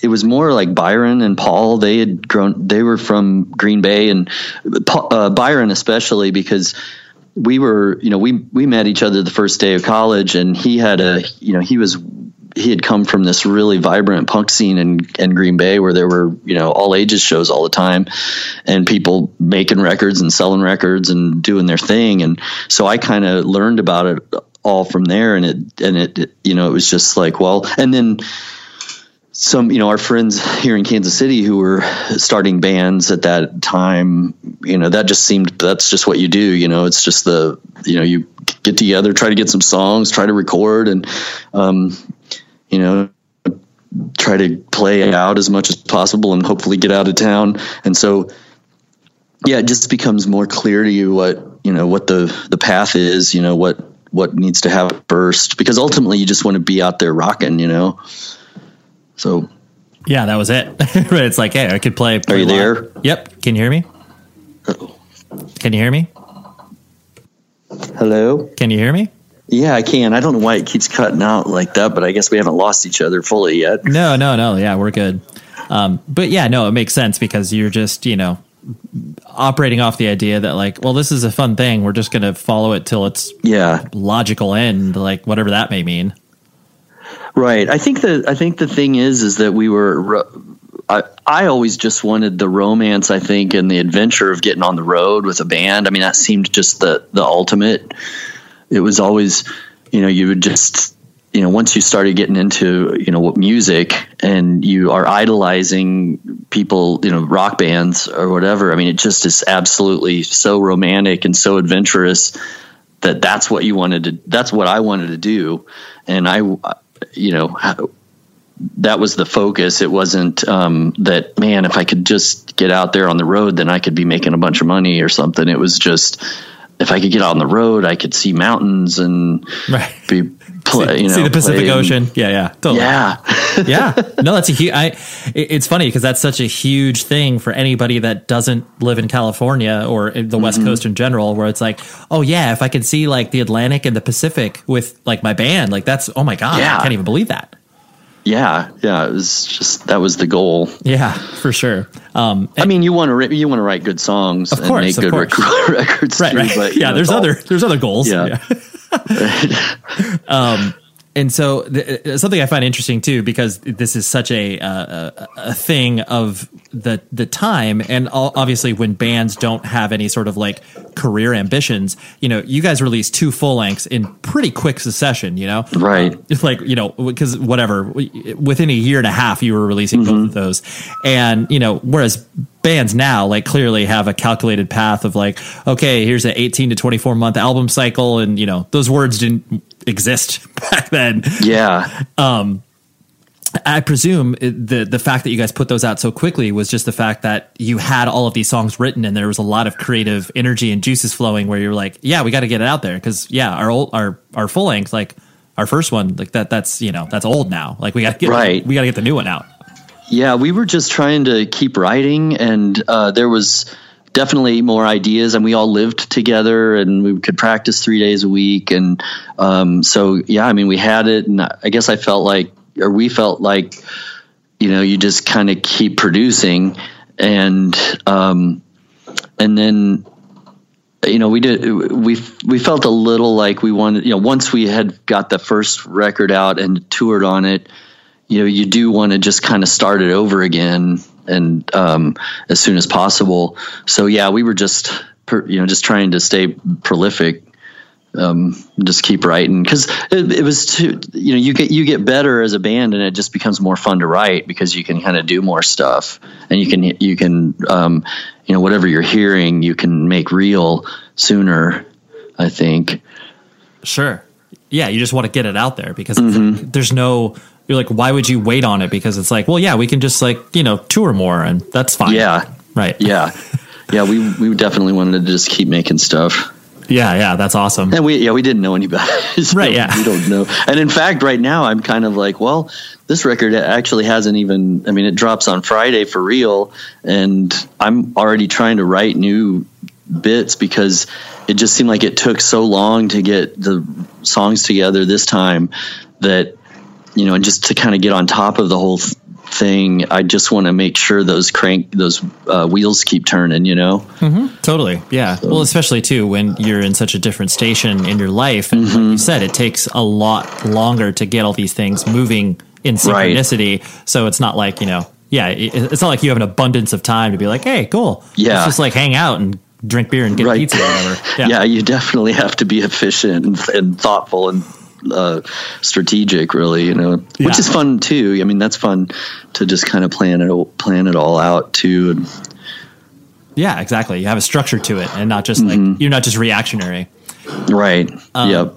It was more like Byron and Paul. They had grown. They were from Green Bay, and uh, Byron especially because we were. You know, we we met each other the first day of college, and he had a. You know, he was. He had come from this really vibrant punk scene in, in Green Bay where there were, you know, all ages shows all the time and people making records and selling records and doing their thing. And so I kind of learned about it all from there. And it, and it, you know, it was just like, well, and then some, you know, our friends here in Kansas City who were starting bands at that time, you know, that just seemed, that's just what you do. You know, it's just the, you know, you get together, try to get some songs, try to record and, um, you know, try to play out as much as possible and hopefully get out of town. And so, yeah, it just becomes more clear to you what, you know, what the, the path is, you know, what, what needs to happen first, because ultimately you just want to be out there rocking, you know? So Yeah, that was it. *laughs* it's like, Hey, I could play. play you live. there? Yep. Can you hear me? Can you hear me? hello. Can you hear me? Yeah, I can. I don't know why it keeps cutting out like that, but I guess we haven't lost each other fully yet. No, no, no. Yeah, we're good. Um, but yeah, no, it makes sense because you're just, you know, operating off the idea that like, well, this is a fun thing. We're just going to follow it till its yeah logical end, like whatever that may mean. Right. I think the I think the thing is is that we were I I always just wanted the romance I think and the adventure of getting on the road with a band. I mean that seemed just the the ultimate. It was always, you know, you would just you know, once you started getting into, you know, what music and you are idolizing people, you know, rock bands or whatever. I mean, it just is absolutely so romantic and so adventurous that that's what you wanted to that's what I wanted to do and I you know that was the focus it wasn't um, that man if I could just get out there on the road then I could be making a bunch of money or something it was just if I could get out on the road I could see mountains and right. be play, see, you know, see the Pacific and- Ocean. Yeah, yeah, totally. Yeah. *laughs* yeah. No, that's a huge. I. it- It's funny because that's such a huge thing for anybody that doesn't live in California or the West Mhm. Coast in general. Where it's like, oh yeah, if I can see like the Atlantic and the Pacific with like my band, like that's oh my god, Yeah. I can't even believe that. Yeah, yeah, it was just that was the goal. Yeah, for sure. Um, I mean, you want to you want to write good songs Of and make good rec- *laughs* records right, too, right. but yeah, know, there's it's all- other there's other goals. Yeah. *laughs* um, and so th- something I find interesting too, because this is such a uh, a, a thing of the the time, and obviously when bands don't have any sort of like career ambitions, you know, you guys release two full lengths in pretty quick succession, you know, right? It's like you know, because whatever, within a year and a half, you were releasing both of those, and you know, whereas bands now like clearly have a calculated path of like okay here's an 18 to 24 month album cycle and you know those words didn't exist *laughs* back then Yeah. um I presume the the fact that you guys put those out so quickly was just the fact that you had all of these songs written and there was a lot of creative energy and juices flowing where you're like, yeah, we got to get it out there because yeah, our old our our full length like our first one like that that's you know that's old now like we got to get Right. we got to get the new one out. Yeah, we were just trying to keep writing, and uh, there was definitely more ideas, and we all lived together, and we could practice three days a week, and um, so yeah, I mean, we had it, and I guess I felt like, or we felt like, you know, you just kind of keep producing, and um, and then you know we did we we felt a little like we wanted you know once we had got the first record out and toured on it you know you do want to just kind of start it over again and um, as soon as possible. So yeah we were just you know just trying to stay prolific um, just keep writing because it, it was too you know you get you get better as a band and it just becomes more fun to write because you can kind of do more stuff and you can you can um, you know whatever you're hearing you can make real sooner I think Sure. Yeah, you just want to get it out there because Mm-hmm. there's no. You're like, why would you wait on it? Because it's like, well, yeah, we can just like you know tour more, and that's fine. Yeah. Right. Yeah. *laughs* Yeah. We, we definitely wanted to just keep making stuff. Yeah. Yeah. That's awesome. And we, yeah, we didn't know any better. *laughs* So Right, yeah. We don't know. And in fact, right now I'm kind of like, well, this record actually hasn't even, I mean, it drops on Friday for real. And I'm already trying to write new bits because it just seemed like it took so long to get the songs together this time that, you know, and just to kind of get on top of the whole th- thing, I just want to make sure those crank, those uh, wheels keep turning, you know? hmm Totally. Yeah. Well, especially too when you're in such a different station in your life, and like you said, it takes a lot longer to get all these things moving in Right. synchronicity. So it's not like you know, yeah, it, it's not like you have an abundance of time to be like, hey, cool, Yeah. let's just like hang out and drink beer and get Right. pizza or whatever. *laughs* Yeah. yeah. you definitely have to be efficient and, and thoughtful and uh, strategic, really. You know, Yeah. which is fun too. I mean, that's fun to just kind of plan it plan it all out too. And Yeah, exactly. You have a structure to it, and not just like you're not just reactionary. right, Um, yep,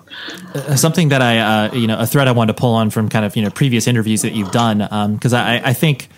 Uh, something that I, uh, you know, a thread I wanted to pull on from kind of you know previous interviews that you've done, because I, I think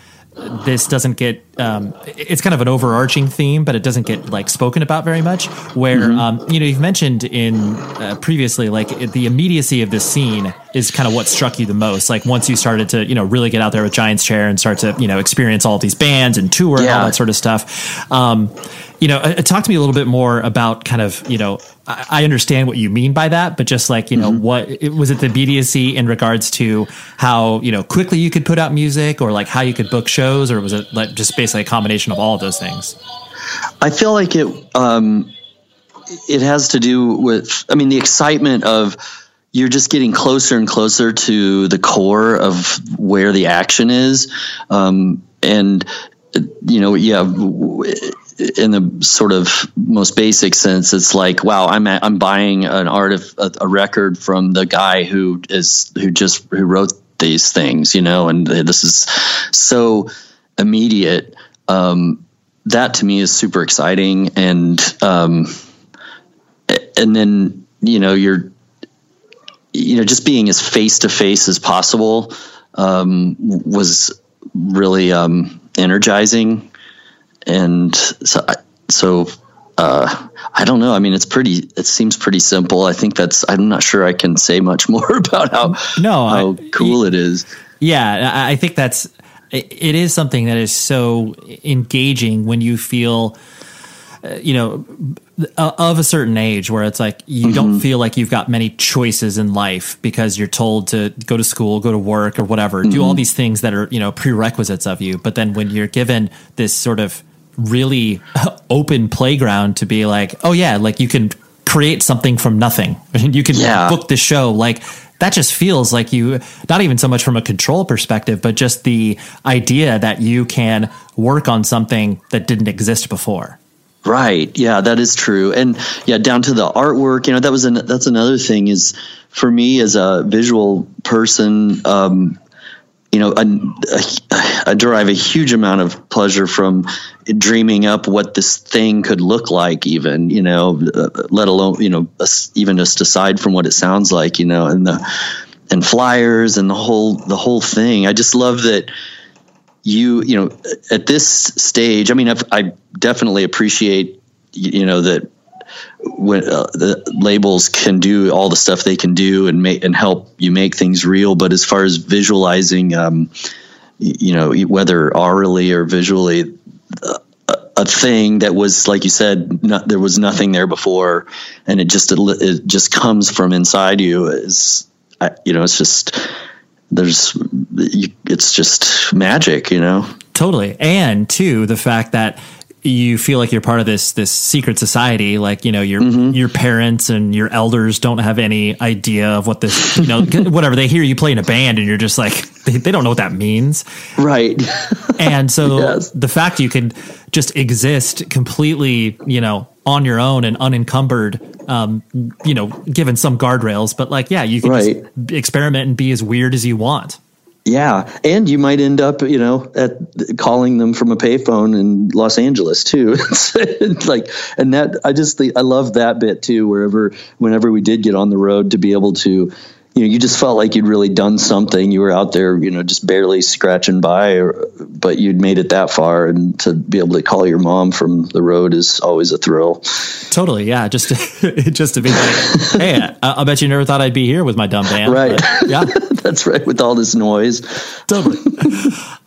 this doesn't get um, it's kind of an overarching theme, but it doesn't get like spoken about very much. Where um, you know you've mentioned in uh, previously like the immediacy of this scene is kind of what struck you the most. Like once you started to you know really get out there with Giants Chair and start to you know experience all these bands and tour and all that sort of stuff. Um, you know, uh, talk to me a little bit more about kind of you know I, I understand what you mean by that, but just like you know what it, was it the immediacy in regards to how you know quickly you could put out music or like how you could book shows or was it like just basically a combination of all of those things? I feel like it. Um, it has to do with. I mean, the excitement of you're just getting closer and closer to the core of where the action is, um, and you know, yeah. In the sort of most basic sense, it's like, wow, I'm I'm buying an art of a, a record from the guy who is who just who wrote these things, you know, and this is so immediate. Um, that to me is super exciting and um and then you know you're you know just being as face to face as possible um was really um energizing and so I, so uh, I don't know. I mean, it's pretty. It seems pretty simple. I think that's. I'm not sure I can say much *laughs* more about how no how I, cool it is. Yeah, I think that's. It is something that is so engaging when you feel, uh, you know, uh, of a certain age where it's like you mm-hmm. don't feel like you've got many choices in life because you're told to go to school, go to work, or whatever, mm-hmm. do all mm-hmm. these things that are you know prerequisites of you. But then when you're given this sort of really open playground to be like, oh yeah, like you can create something from nothing. *laughs* you can yeah. book the show like that just feels like you not even so much from a control perspective but just the idea that you can work on something that didn't exist before right yeah that is true and yeah down to the artwork you know that was an, that's another thing is for me as a visual person um, you know, I, derive a huge amount of pleasure from dreaming up what this thing could look like, even, you know, uh, let alone, you know, even just aside from what it sounds like, you know, and the, and flyers and the whole, the whole thing. I just love that you, you know, at this stage, I mean, I've, I definitely appreciate, you know, that when uh, the labels can do all the stuff they can do and make and help you make things real but as far as visualizing um, you know whether orally or visually uh, a thing that was like you said not, there was nothing there before and it just it just comes from inside you is you know it's just there's it's just magic you know? Totally. And two the fact that you feel like you're part of this this secret society like you know your mm-hmm. your parents and your elders don't have any idea of what this you know *laughs* whatever they hear you play in a band and you're just like they, they don't know what that means right and so *laughs* yes. the fact you can just exist completely you know on your own and unencumbered um you know given some guardrails but like yeah you can right. experiment and be as weird as you want yeah, and you might end up, you know, at calling them from a payphone in Los Angeles too. *laughs* like, and that I just think I love that bit too. Wherever, whenever we did get on the road, to be able to you know, you just felt like you'd really done something. You were out there, you know, just barely scratching by, or, but you'd made it that far, and to be able to call your mom from the road is always a thrill. Totally, yeah. Just *laughs* to, just to be like, hey, I, I, bet you never thought I'd be here with my dumb band, right? Yeah, *laughs* *laughs* that's right. With all this noise, totally. *laughs*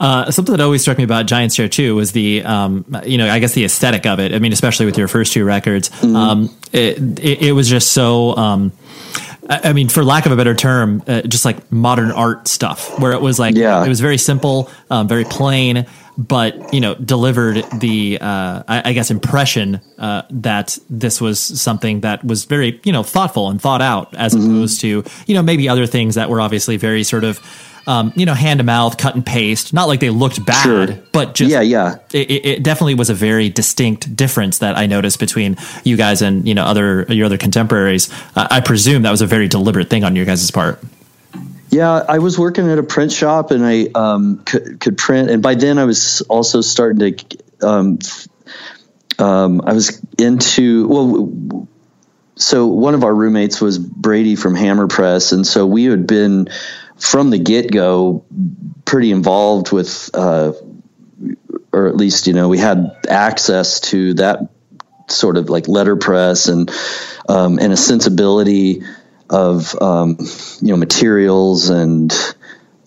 Uh, something that always struck me about Giants Chair too was the, um, you know, I guess the aesthetic of it. I mean, especially with your first two records, mm-hmm. um, it, it, it was just so. Um, I mean, for lack of a better term, uh, just like modern art stuff, where it was like, yeah. it was very simple, um, very plain, but you know, delivered the, uh, I, I, guess, impression uh, that this was something that was very, you know, thoughtful and thought out, as mm-hmm. opposed to, you know, maybe other things that were obviously very sort of um, you know, hand to mouth, cut and paste. Not like they looked bad, sure. but just yeah, yeah. It, it, definitely was a very distinct difference that I noticed between you guys and you know other your other contemporaries. Uh, I presume that was a very deliberate thing on your guys' part. Yeah, I was working at a print shop and I um, could, could, print, and by then I was also starting to. Um, um, I was into well so one of our roommates was Brady from Hammer Press, and so we had been from the get go pretty involved with, uh, or at least you know we had access to that sort of like letterpress and um, and a sensibility of um, you know materials and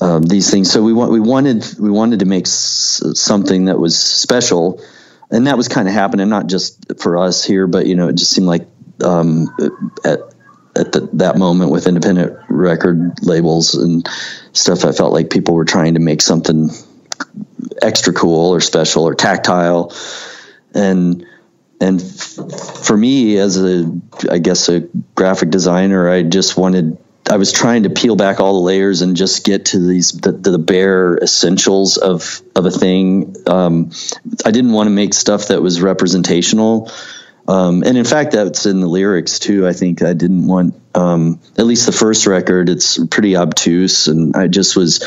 um, these things. So we want we wanted we wanted to make s- something that was special, and that was kind of happening not just for us here, but you know it just seemed like um, at at the, that moment with independent record labels and stuff, I felt like people were trying to make something extra cool or special or tactile. And, and for me as a, I guess a graphic designer, I just wanted, I was trying to peel back all the layers and just get to these, the, the bare essentials of, of a thing. Um, I didn't want to make stuff that was representational um, and in fact, that's in the lyrics too. I think I didn't want, um, at least the first record, it's pretty obtuse. And I just was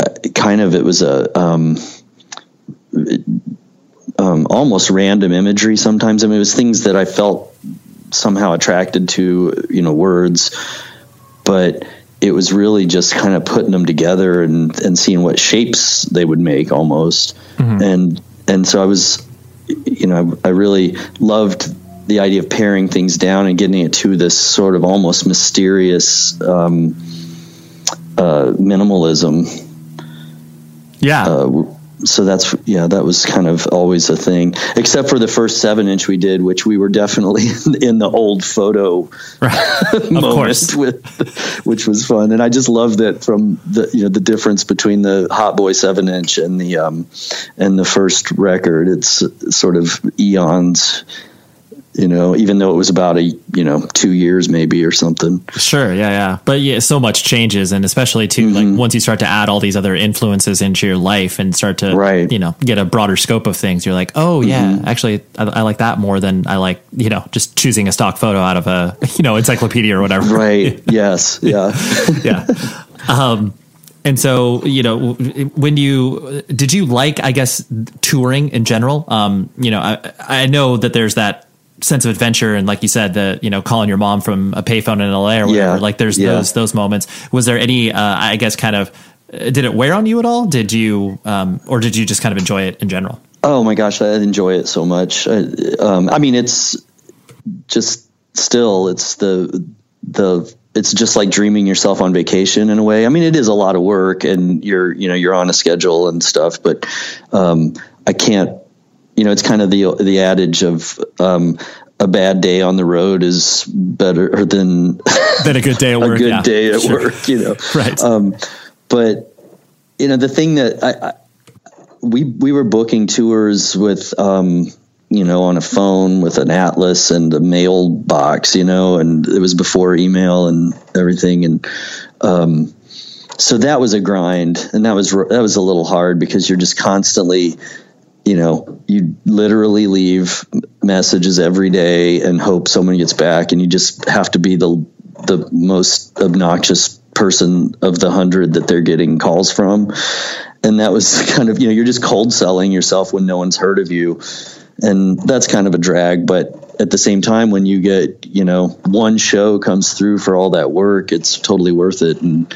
uh, kind of, it was a, um, it, um, almost random imagery sometimes. I mean, it was things that I felt somehow attracted to, you know, words, but it was really just kind of putting them together and, and seeing what shapes they would make almost. Mm-hmm. And, and so I was, you know, I, I really loved the idea of paring things down and getting it to this sort of almost mysterious um, uh, minimalism. Yeah. Uh, so that's yeah, that was kind of always a thing, except for the first seven inch we did, which we were definitely *laughs* in the old photo right. *laughs* moment *laughs* with, which was fun. And I just love that from the you know the difference between the Hot Boy seven inch and the um and the first record. It's sort of eons you know, even though it was about a, you know, two years maybe or something. Sure. Yeah. Yeah. But yeah, so much changes. And especially too, mm-hmm. like once you start to add all these other influences into your life and start to, right. you know, get a broader scope of things, you're like, oh yeah, mm-hmm. actually I, I, like that more than I like, you know, just choosing a stock photo out of a, *laughs* you know, encyclopedia or whatever. Right. *laughs* yes. Yeah. *laughs* yeah. Um, and so, you know, when you did you like, I guess, touring in general? Um, you know, I, I know that there's that sense of adventure and like you said the you know calling your mom from a payphone in LA or whatever yeah. like there's yeah. those those moments was there any uh, I guess kind of uh, did it wear on you at all did you um, or did you just kind of enjoy it in general oh my gosh I enjoy it so much I, um, I mean it's just still it's the the it's just like dreaming yourself on vacation in a way I mean it is a lot of work and you're you know you're on a schedule and stuff but um, I can't you know, it's kind of the the adage of um, a bad day on the road is better than than a good day at *laughs* work. a good yeah, day at sure. work, you know. *laughs* right. Um, but you know, the thing that I, I, we we were booking tours with. Um, you know, on a phone with an atlas and a mailbox, you know, and it was before email and everything, and um, so that was a grind, and that was that was a little hard because you're just constantly you know, you literally leave messages every day and hope someone gets back, and you just have to be the the most obnoxious person of the hundred that they're getting calls from. And that was *laughs* kind of, you know, you're just cold selling yourself when no one's heard of you. And that's kind of a drag. But at the same time, when you get, you know, one show comes through for all that work, it's totally worth it. And,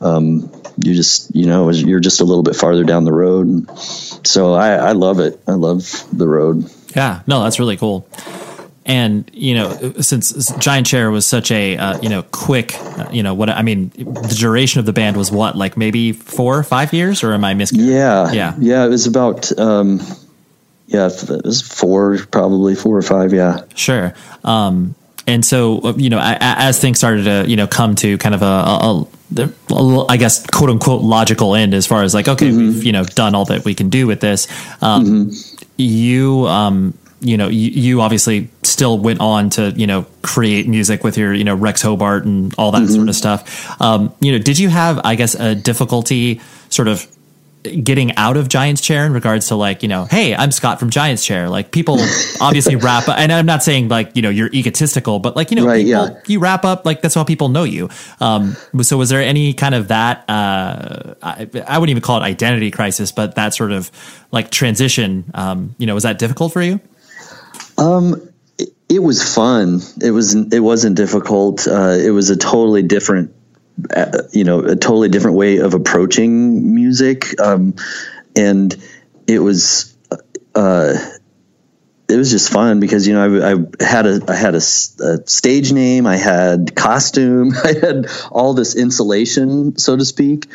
um, you just you know you're just a little bit farther down the road. And so I, I love it. I love the road. Yeah. No that's really cool. And you know since Giants Chair was such a uh, you know quick uh, you know what i mean the duration of the band was what like maybe four or five years or am i missing yeah. Yeah. Yeah it was about um yeah it was four probably four or five yeah. Sure. Um and so uh, you know as things started to you know come to kind of a, a, a I guess quote unquote logical end as far as like okay mm-hmm. we've you know done all that we can do with this um, mm-hmm. you um, you know you, you, obviously still went on to you know create music with your you know Rex Hobart and all that mm-hmm. sort of stuff um, you know did you have I guess a difficulty sort of getting out of Giants Chair in regards to like, you know, hey, I'm Scott from Giants Chair. Like people *laughs* obviously wrap up, and I'm not saying like, you know, you're egotistical, but like, you know, right, people, yeah. you wrap up, like that's how people know you. Um, so was there any kind of that, uh, I, I, wouldn't even call it identity crisis, but that sort of like transition, um, you know, was that difficult for you? Um, it, it was fun. It was, it wasn't difficult. Uh, it was a totally different you know a totally different way of approaching music. Um, and it was uh, it was just fun because you know I, I had a I had a, a, stage name I had costume *laughs* I had all this insulation so to speak.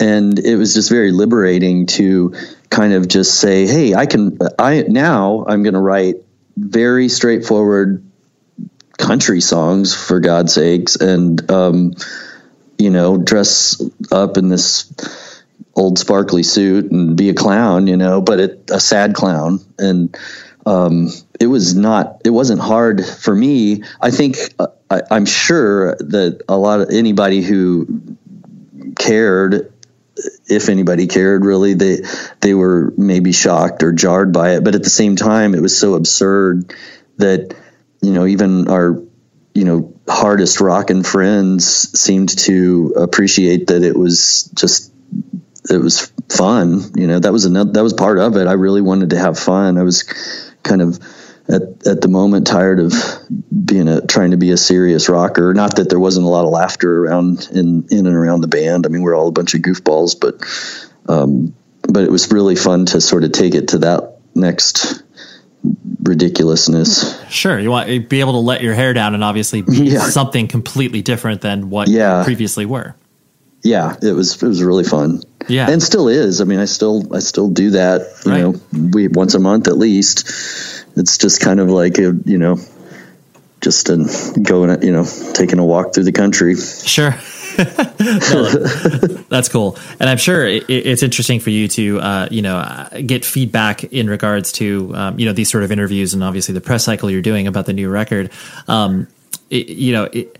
And it was just very liberating to kind of just say hey I can I now I'm going to write very straightforward country songs for God's sakes. And um, you know, dress up in this old sparkly suit and be a clown, you know, but it, a sad clown. And um, it was not, it wasn't hard for me. I think, uh, I, I'm sure that a lot of anybody who cared if anybody cared really they they were maybe shocked or jarred by it but at the same time it was so absurd that you know even our you know hardest rockin' friends seemed to appreciate that it was just it was fun you know that was another that was part of it. I really wanted to have fun. I was kind of at, at the moment tired of being a trying to be a serious rocker. Not that there wasn't a lot of laughter around in in and around the band. I mean we're all a bunch of goofballs but um but it was really fun to sort of take it to that next ridiculousness. Sure, you want to be able to let your hair down and obviously be *laughs* Yeah. something completely different than what Yeah. you previously were. Yeah, it was it was really fun. Yeah. and still is. I mean, I still I still do that. You Right. know, we once a month at least. It's just kind of like a you know, just a, going you know taking a walk through the country. Sure. No, *laughs* that's cool, and I'm sure it, it's interesting for you to, uh, you know, uh, get feedback in regards to, um, you know, these sort of interviews and obviously the press cycle you're doing about the new record. Um, it, you know, it,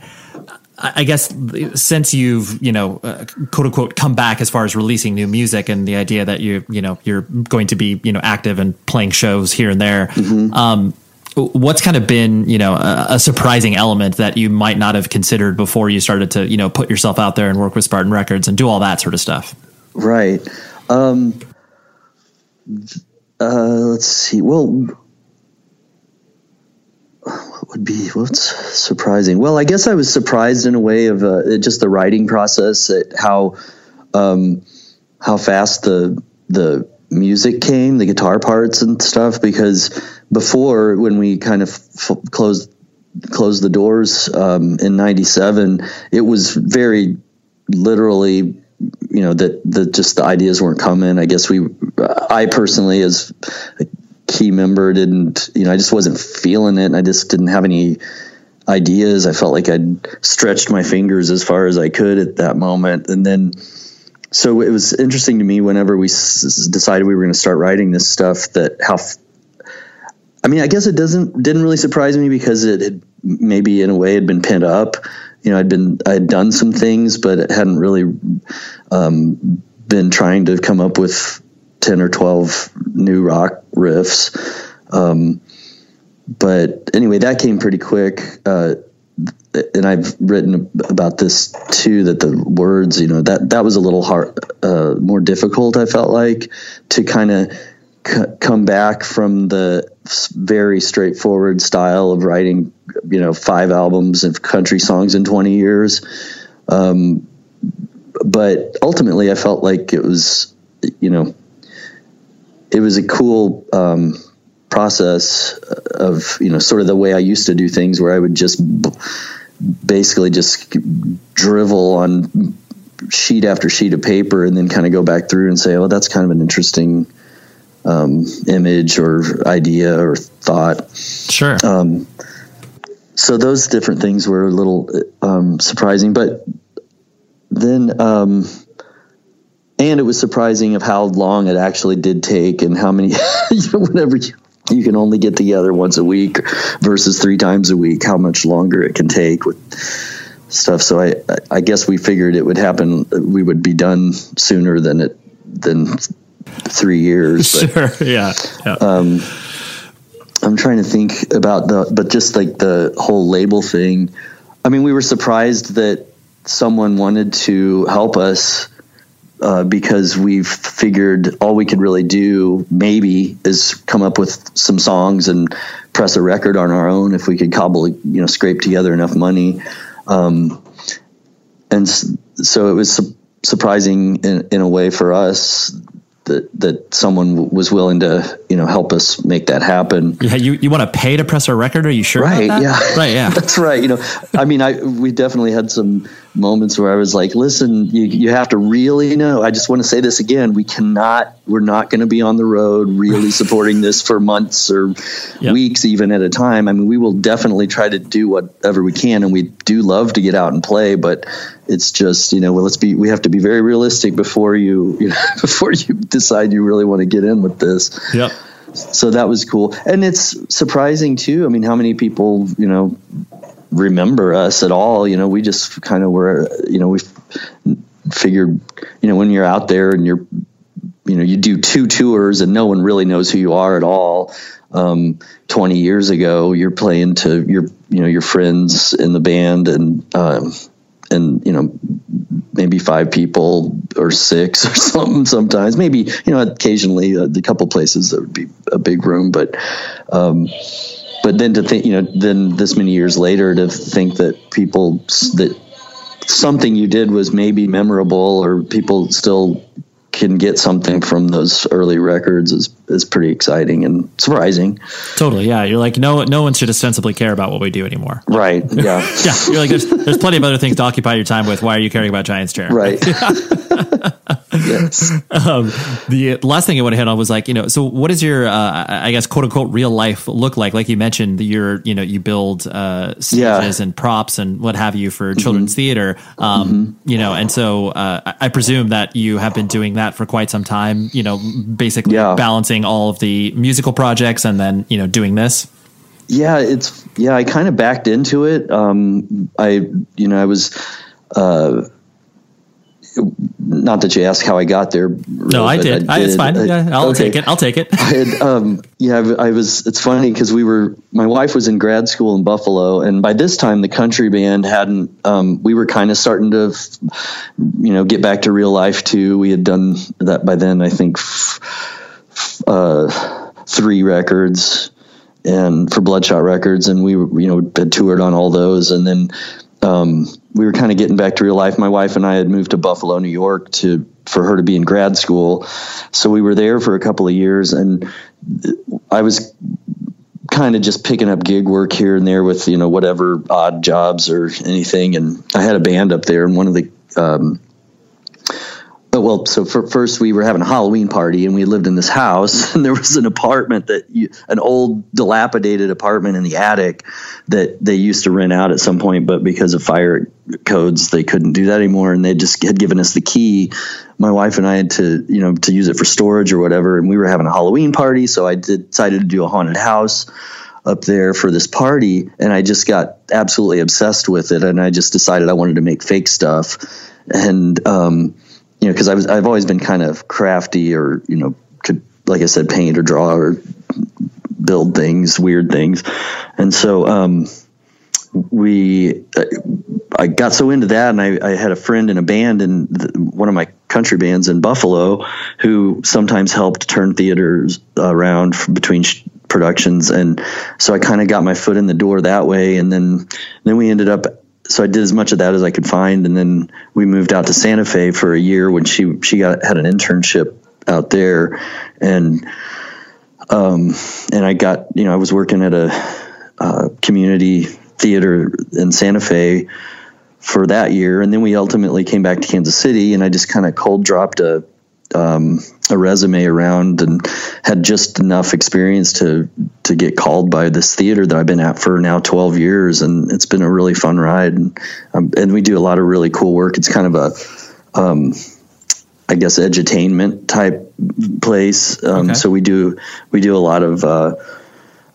I I guess since you've you know uh, quote unquote come back as far as releasing new music and the idea that you you know you're going to be you know active and playing shows here and there. Um, what's kind of been you know a, a surprising element that you might not have considered before you started to you know put yourself out there and work with Spartan Records and do all that sort of stuff. Right. Um, uh, let's see. Well, what would be what's surprising? Well, I guess I was surprised in a way of uh, just the writing process, at how um, how fast the the music came, the guitar parts and stuff. Because before, when we kind of f- closed closed the doors um, in '97, it was very literally you know that the just the ideas weren't coming. I guess we i personally as a key member didn't you know i just wasn't feeling it. And i just didn't have any ideas. I felt like i'd stretched my fingers as far as i could at that moment. And then so it was interesting to me whenever we s- decided we were going to start writing this stuff that how f- I mean, I guess it doesn't didn't really surprise me because it had maybe in a way had been pent up. You know, I'd been I had done some things, but it hadn't really um, been trying to come up with ten or twelve new rock riffs. Um, but anyway, that came pretty quick. Uh, and I've written about this too. That the words, you know, that that was a little hard, uh, more difficult. I felt like to kind of c- come back from the very straightforward style of writing, you know, five albums of country songs in 20 years. Um, but ultimately, I felt like it was, you know, it was a cool um, process of, you know, sort of the way I used to do things where I would just basically just drivel on sheet after sheet of paper and then kind of go back through and say, oh, that's kind of an interesting um, image or idea or thought. Sure. Um, so those different things were a little um, surprising, but then, um, and it was surprising of how long it actually did take and how many, *laughs* you know, whenever you, you can only get together once a week versus three times a week, how much longer it can take with stuff. So I, I guess we figured it would happen. We would be done sooner than it, than three years. But, Sure. *laughs* Yeah. yeah. um, I'm trying to think about the, but just like the whole label thing. I mean, we were surprised that someone wanted to help us uh, because we figured all we could really do maybe is come up with some songs and press a record on our own if we could cobble, you know, scrape together enough money. Um, and so it was su- surprising in, in a way for us that that someone was willing to you know help us make that happen. Yeah, you, you want to pay to press a record? Are you sure? Right, About that? yeah. Right. Yeah. *laughs* That's right. You know, I mean, I we definitely had some moments where I was like, "Listen, you you have to really know." I just want to say this again: we cannot, we're not going to be on the road really *laughs* supporting this for months or Yep. weeks, even at a time. I mean, we will definitely try to do whatever we can, and we do love to get out and play, but it's just you know, well, let's be, we have to be very realistic before you, you *laughs* know, before you decide you really want to get in with this Yep. So that was cool. And it's surprising too. I mean how many people you know remember us at all? You know we just kind of were you know we figured you know when you're out there and you're you know you do two tours and no one really knows who you are at all um, 20 years ago you're playing to your you know your friends in the band and um, and you know maybe five people or six or *laughs* something sometimes. Maybe you know occasionally uh, the couple places that would be a big room but um but then to think you know then this many years later to think that people that something you did was maybe memorable or people still can get something from those early records is is pretty exciting and surprising. Totally, yeah. You're like no no one should ostensibly care about what we do anymore. Right. *laughs* Yeah. yeah. You're like there's there's plenty of other things to occupy your time with. Why are you caring about Giants chair? Right. *laughs* yes. Um, the last thing I want to hit on was like you know so what does your uh, I guess quote unquote real life look like? Like you mentioned, you're you know you build uh, stages yeah. and props and what have you for children's mm-hmm. theater. Um, mm-hmm. You know, and so uh, I presume that you have been doing that for quite some time. You know, basically yeah. balancing all of the musical projects and then you know doing this. Yeah, it's yeah. I kind of backed into it. Um, I you know I was. Uh, not that you asked how I got there. No, I did. I did. it's fine. I, yeah, I'll okay. take it. I'll take it. I had, um, yeah, I, I, was. It's funny because we were. My wife was in grad school in Buffalo, and by this time the country band hadn't. Um, we were kind of starting to, you know, get back to real life too. We had done that by then. I think uh, three records, and for Bloodshot Records, and we you know, had toured on all those, and then. Um, we were kind of getting back to real life. My wife and I had moved to Buffalo, New York to for her to be in grad school. So we were there for a couple of years and I was kind of just picking up gig work here and there with, you know, whatever odd jobs or anything. And I had a band up there and one of the, um, well, so for, first we were having a Halloween party and we lived in this house *laughs* and there was an apartment that you, an old dilapidated apartment in the attic that they used to rent out at some point, but because of fire codes, they couldn't do that anymore. And they just had given us the key. My wife and I had to, you know, to use it for storage or whatever. And we were having a Halloween party. So I decided to do a haunted house up there for this party. And I just got absolutely obsessed with it. And I just decided I wanted to make fake stuff. And, um, you know, because I was I've always been kind of crafty or you know could like I said paint or draw or build things, weird things, and so um, we I got so into that, and I, I had a friend in a band in the, one of my country bands in Buffalo who sometimes helped turn theaters around between sh- productions, and so I kind of got my foot in the door that way, and then then we ended up so I did as much of that as I could find, and then we moved out to Santa Fe for a year when she she got had an internship out there, and um, and I got you know I was working at a uh, community theater in Santa Fe for that year, and then we ultimately came back to Kansas City, and I just kind of cold dropped a um, a resume around and had just enough experience to to get called by this theater that I've been at for now 12 years, and it's been a really fun ride. And, um, and we do a lot of really cool work. It's kind of a um, I guess edutainment type place. Um, okay. So we do we do a lot of uh,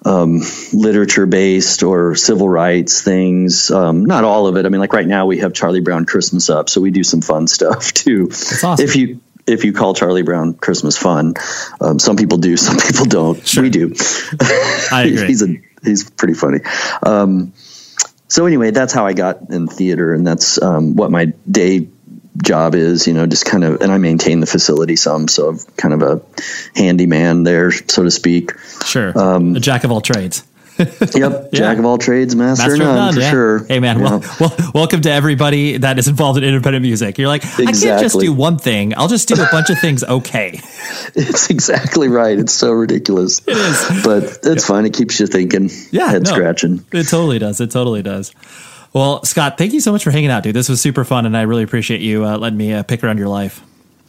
um, literature based or civil rights things. Um, not all of it. I mean, like right now we have Charlie Brown Christmas up, so we do some fun *laughs* stuff too. Awesome. If you if you call Charlie Brown Christmas fun. Um, some people do, *laughs* some people don't. Sure. We do. I *laughs* agree. he's a he's pretty funny. Um, so anyway, that's how I got in theater, and that's um, what my day job is. You know, just kind of, and I maintain the facility some, so I'm kind of a handyman there, so to speak. Sure, um, a jack of all trades. *laughs* yep, yeah. jack of all trades, master, master of none, for yeah. sure. Hey man, well, well, welcome to everybody that is involved in independent music. You're like, exactly. I can't just do one thing. I'll just do a bunch of things. Okay, *laughs* it's exactly right. It's so ridiculous. It is, but it's fine. It keeps you thinking. Yeah, head no, scratching. It totally does. It totally does. Well, Scott, thank you so much for hanging out, dude. This was super fun, and I really appreciate you uh, letting me uh, pick around your life.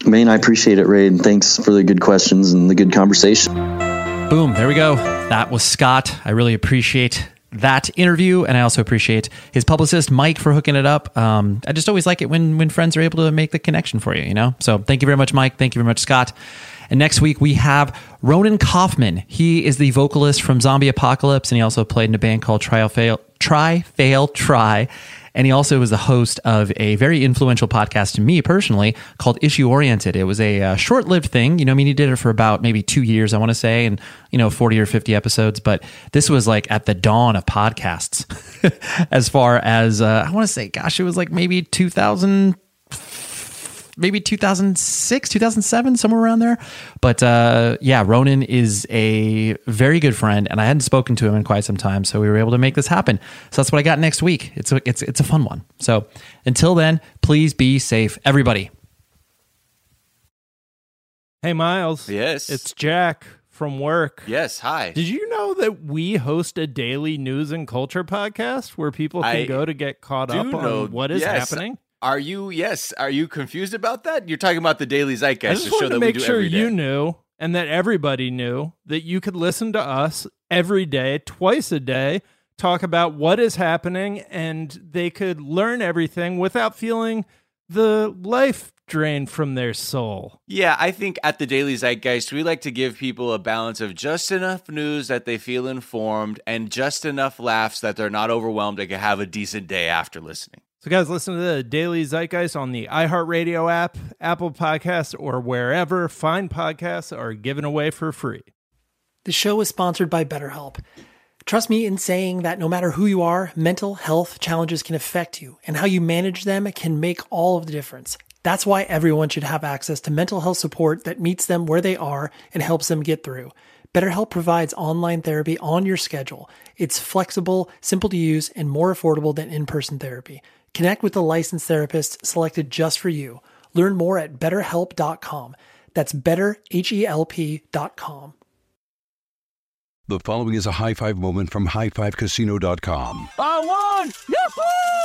Man, I appreciate it, Ray, and thanks for the good questions and the good conversation. Boom, there we go. That was Scott. I really appreciate that interview, and I also appreciate his publicist Mike for hooking it up. Um, I just always like it when when friends are able to make the connection for you, you know. So thank you very much, Mike. Thank you very much, Scott. And next week we have Ronan Kaufman. He is the vocalist from Zombie Apocalypse, and he also played in a band called Try Fail Try Fail Try. And he also was the host of a very influential podcast to me personally called Issue Oriented. It was a uh, short lived thing. You know, I mean, he did it for about maybe two years, I want to say, and, you know, 40 or 50 episodes. But this was like at the dawn of podcasts *laughs* as far as, uh, I want to say, gosh, it was like maybe 2000 maybe 2006, 2007, somewhere around there. But uh, yeah, Ronan is a very good friend, and I hadn't spoken to him in quite some time, so we were able to make this happen. So that's what I got next week. It's a, it's it's a fun one. So until then, please be safe, everybody. Hey, Miles. Yes. It's Jack from work. Yes. Hi. Did you know that we host a daily news and culture podcast where people can I go to get caught do up know- on what is yes. happening? Are you? Yes. Are you confused about that? You're talking about the Daily Zeitgeist. I just the show wanted that to make we do sure you knew and that everybody knew that you could listen to us every day, twice a day, talk about what is happening, and they could learn everything without feeling the life drained from their soul. Yeah, I think at the Daily Zeitgeist, we like to give people a balance of just enough news that they feel informed and just enough laughs that they're not overwhelmed and can have a decent day after listening. So, guys, listen to the Daily Zeitgeist on the iHeartRadio app, Apple Podcasts, or wherever fine podcasts are given away for free. The show is sponsored by BetterHelp. Trust me in saying that no matter who you are, mental health challenges can affect you, and how you manage them can make all of the difference. That's why everyone should have access to mental health support that meets them where they are and helps them get through. BetterHelp provides online therapy on your schedule. It's flexible, simple to use, and more affordable than in person therapy. Connect with a licensed therapist selected just for you. Learn more at betterhelp.com. That's betterhelp.com. The following is a high five moment from highfivecasino.com. I won! Yahoo!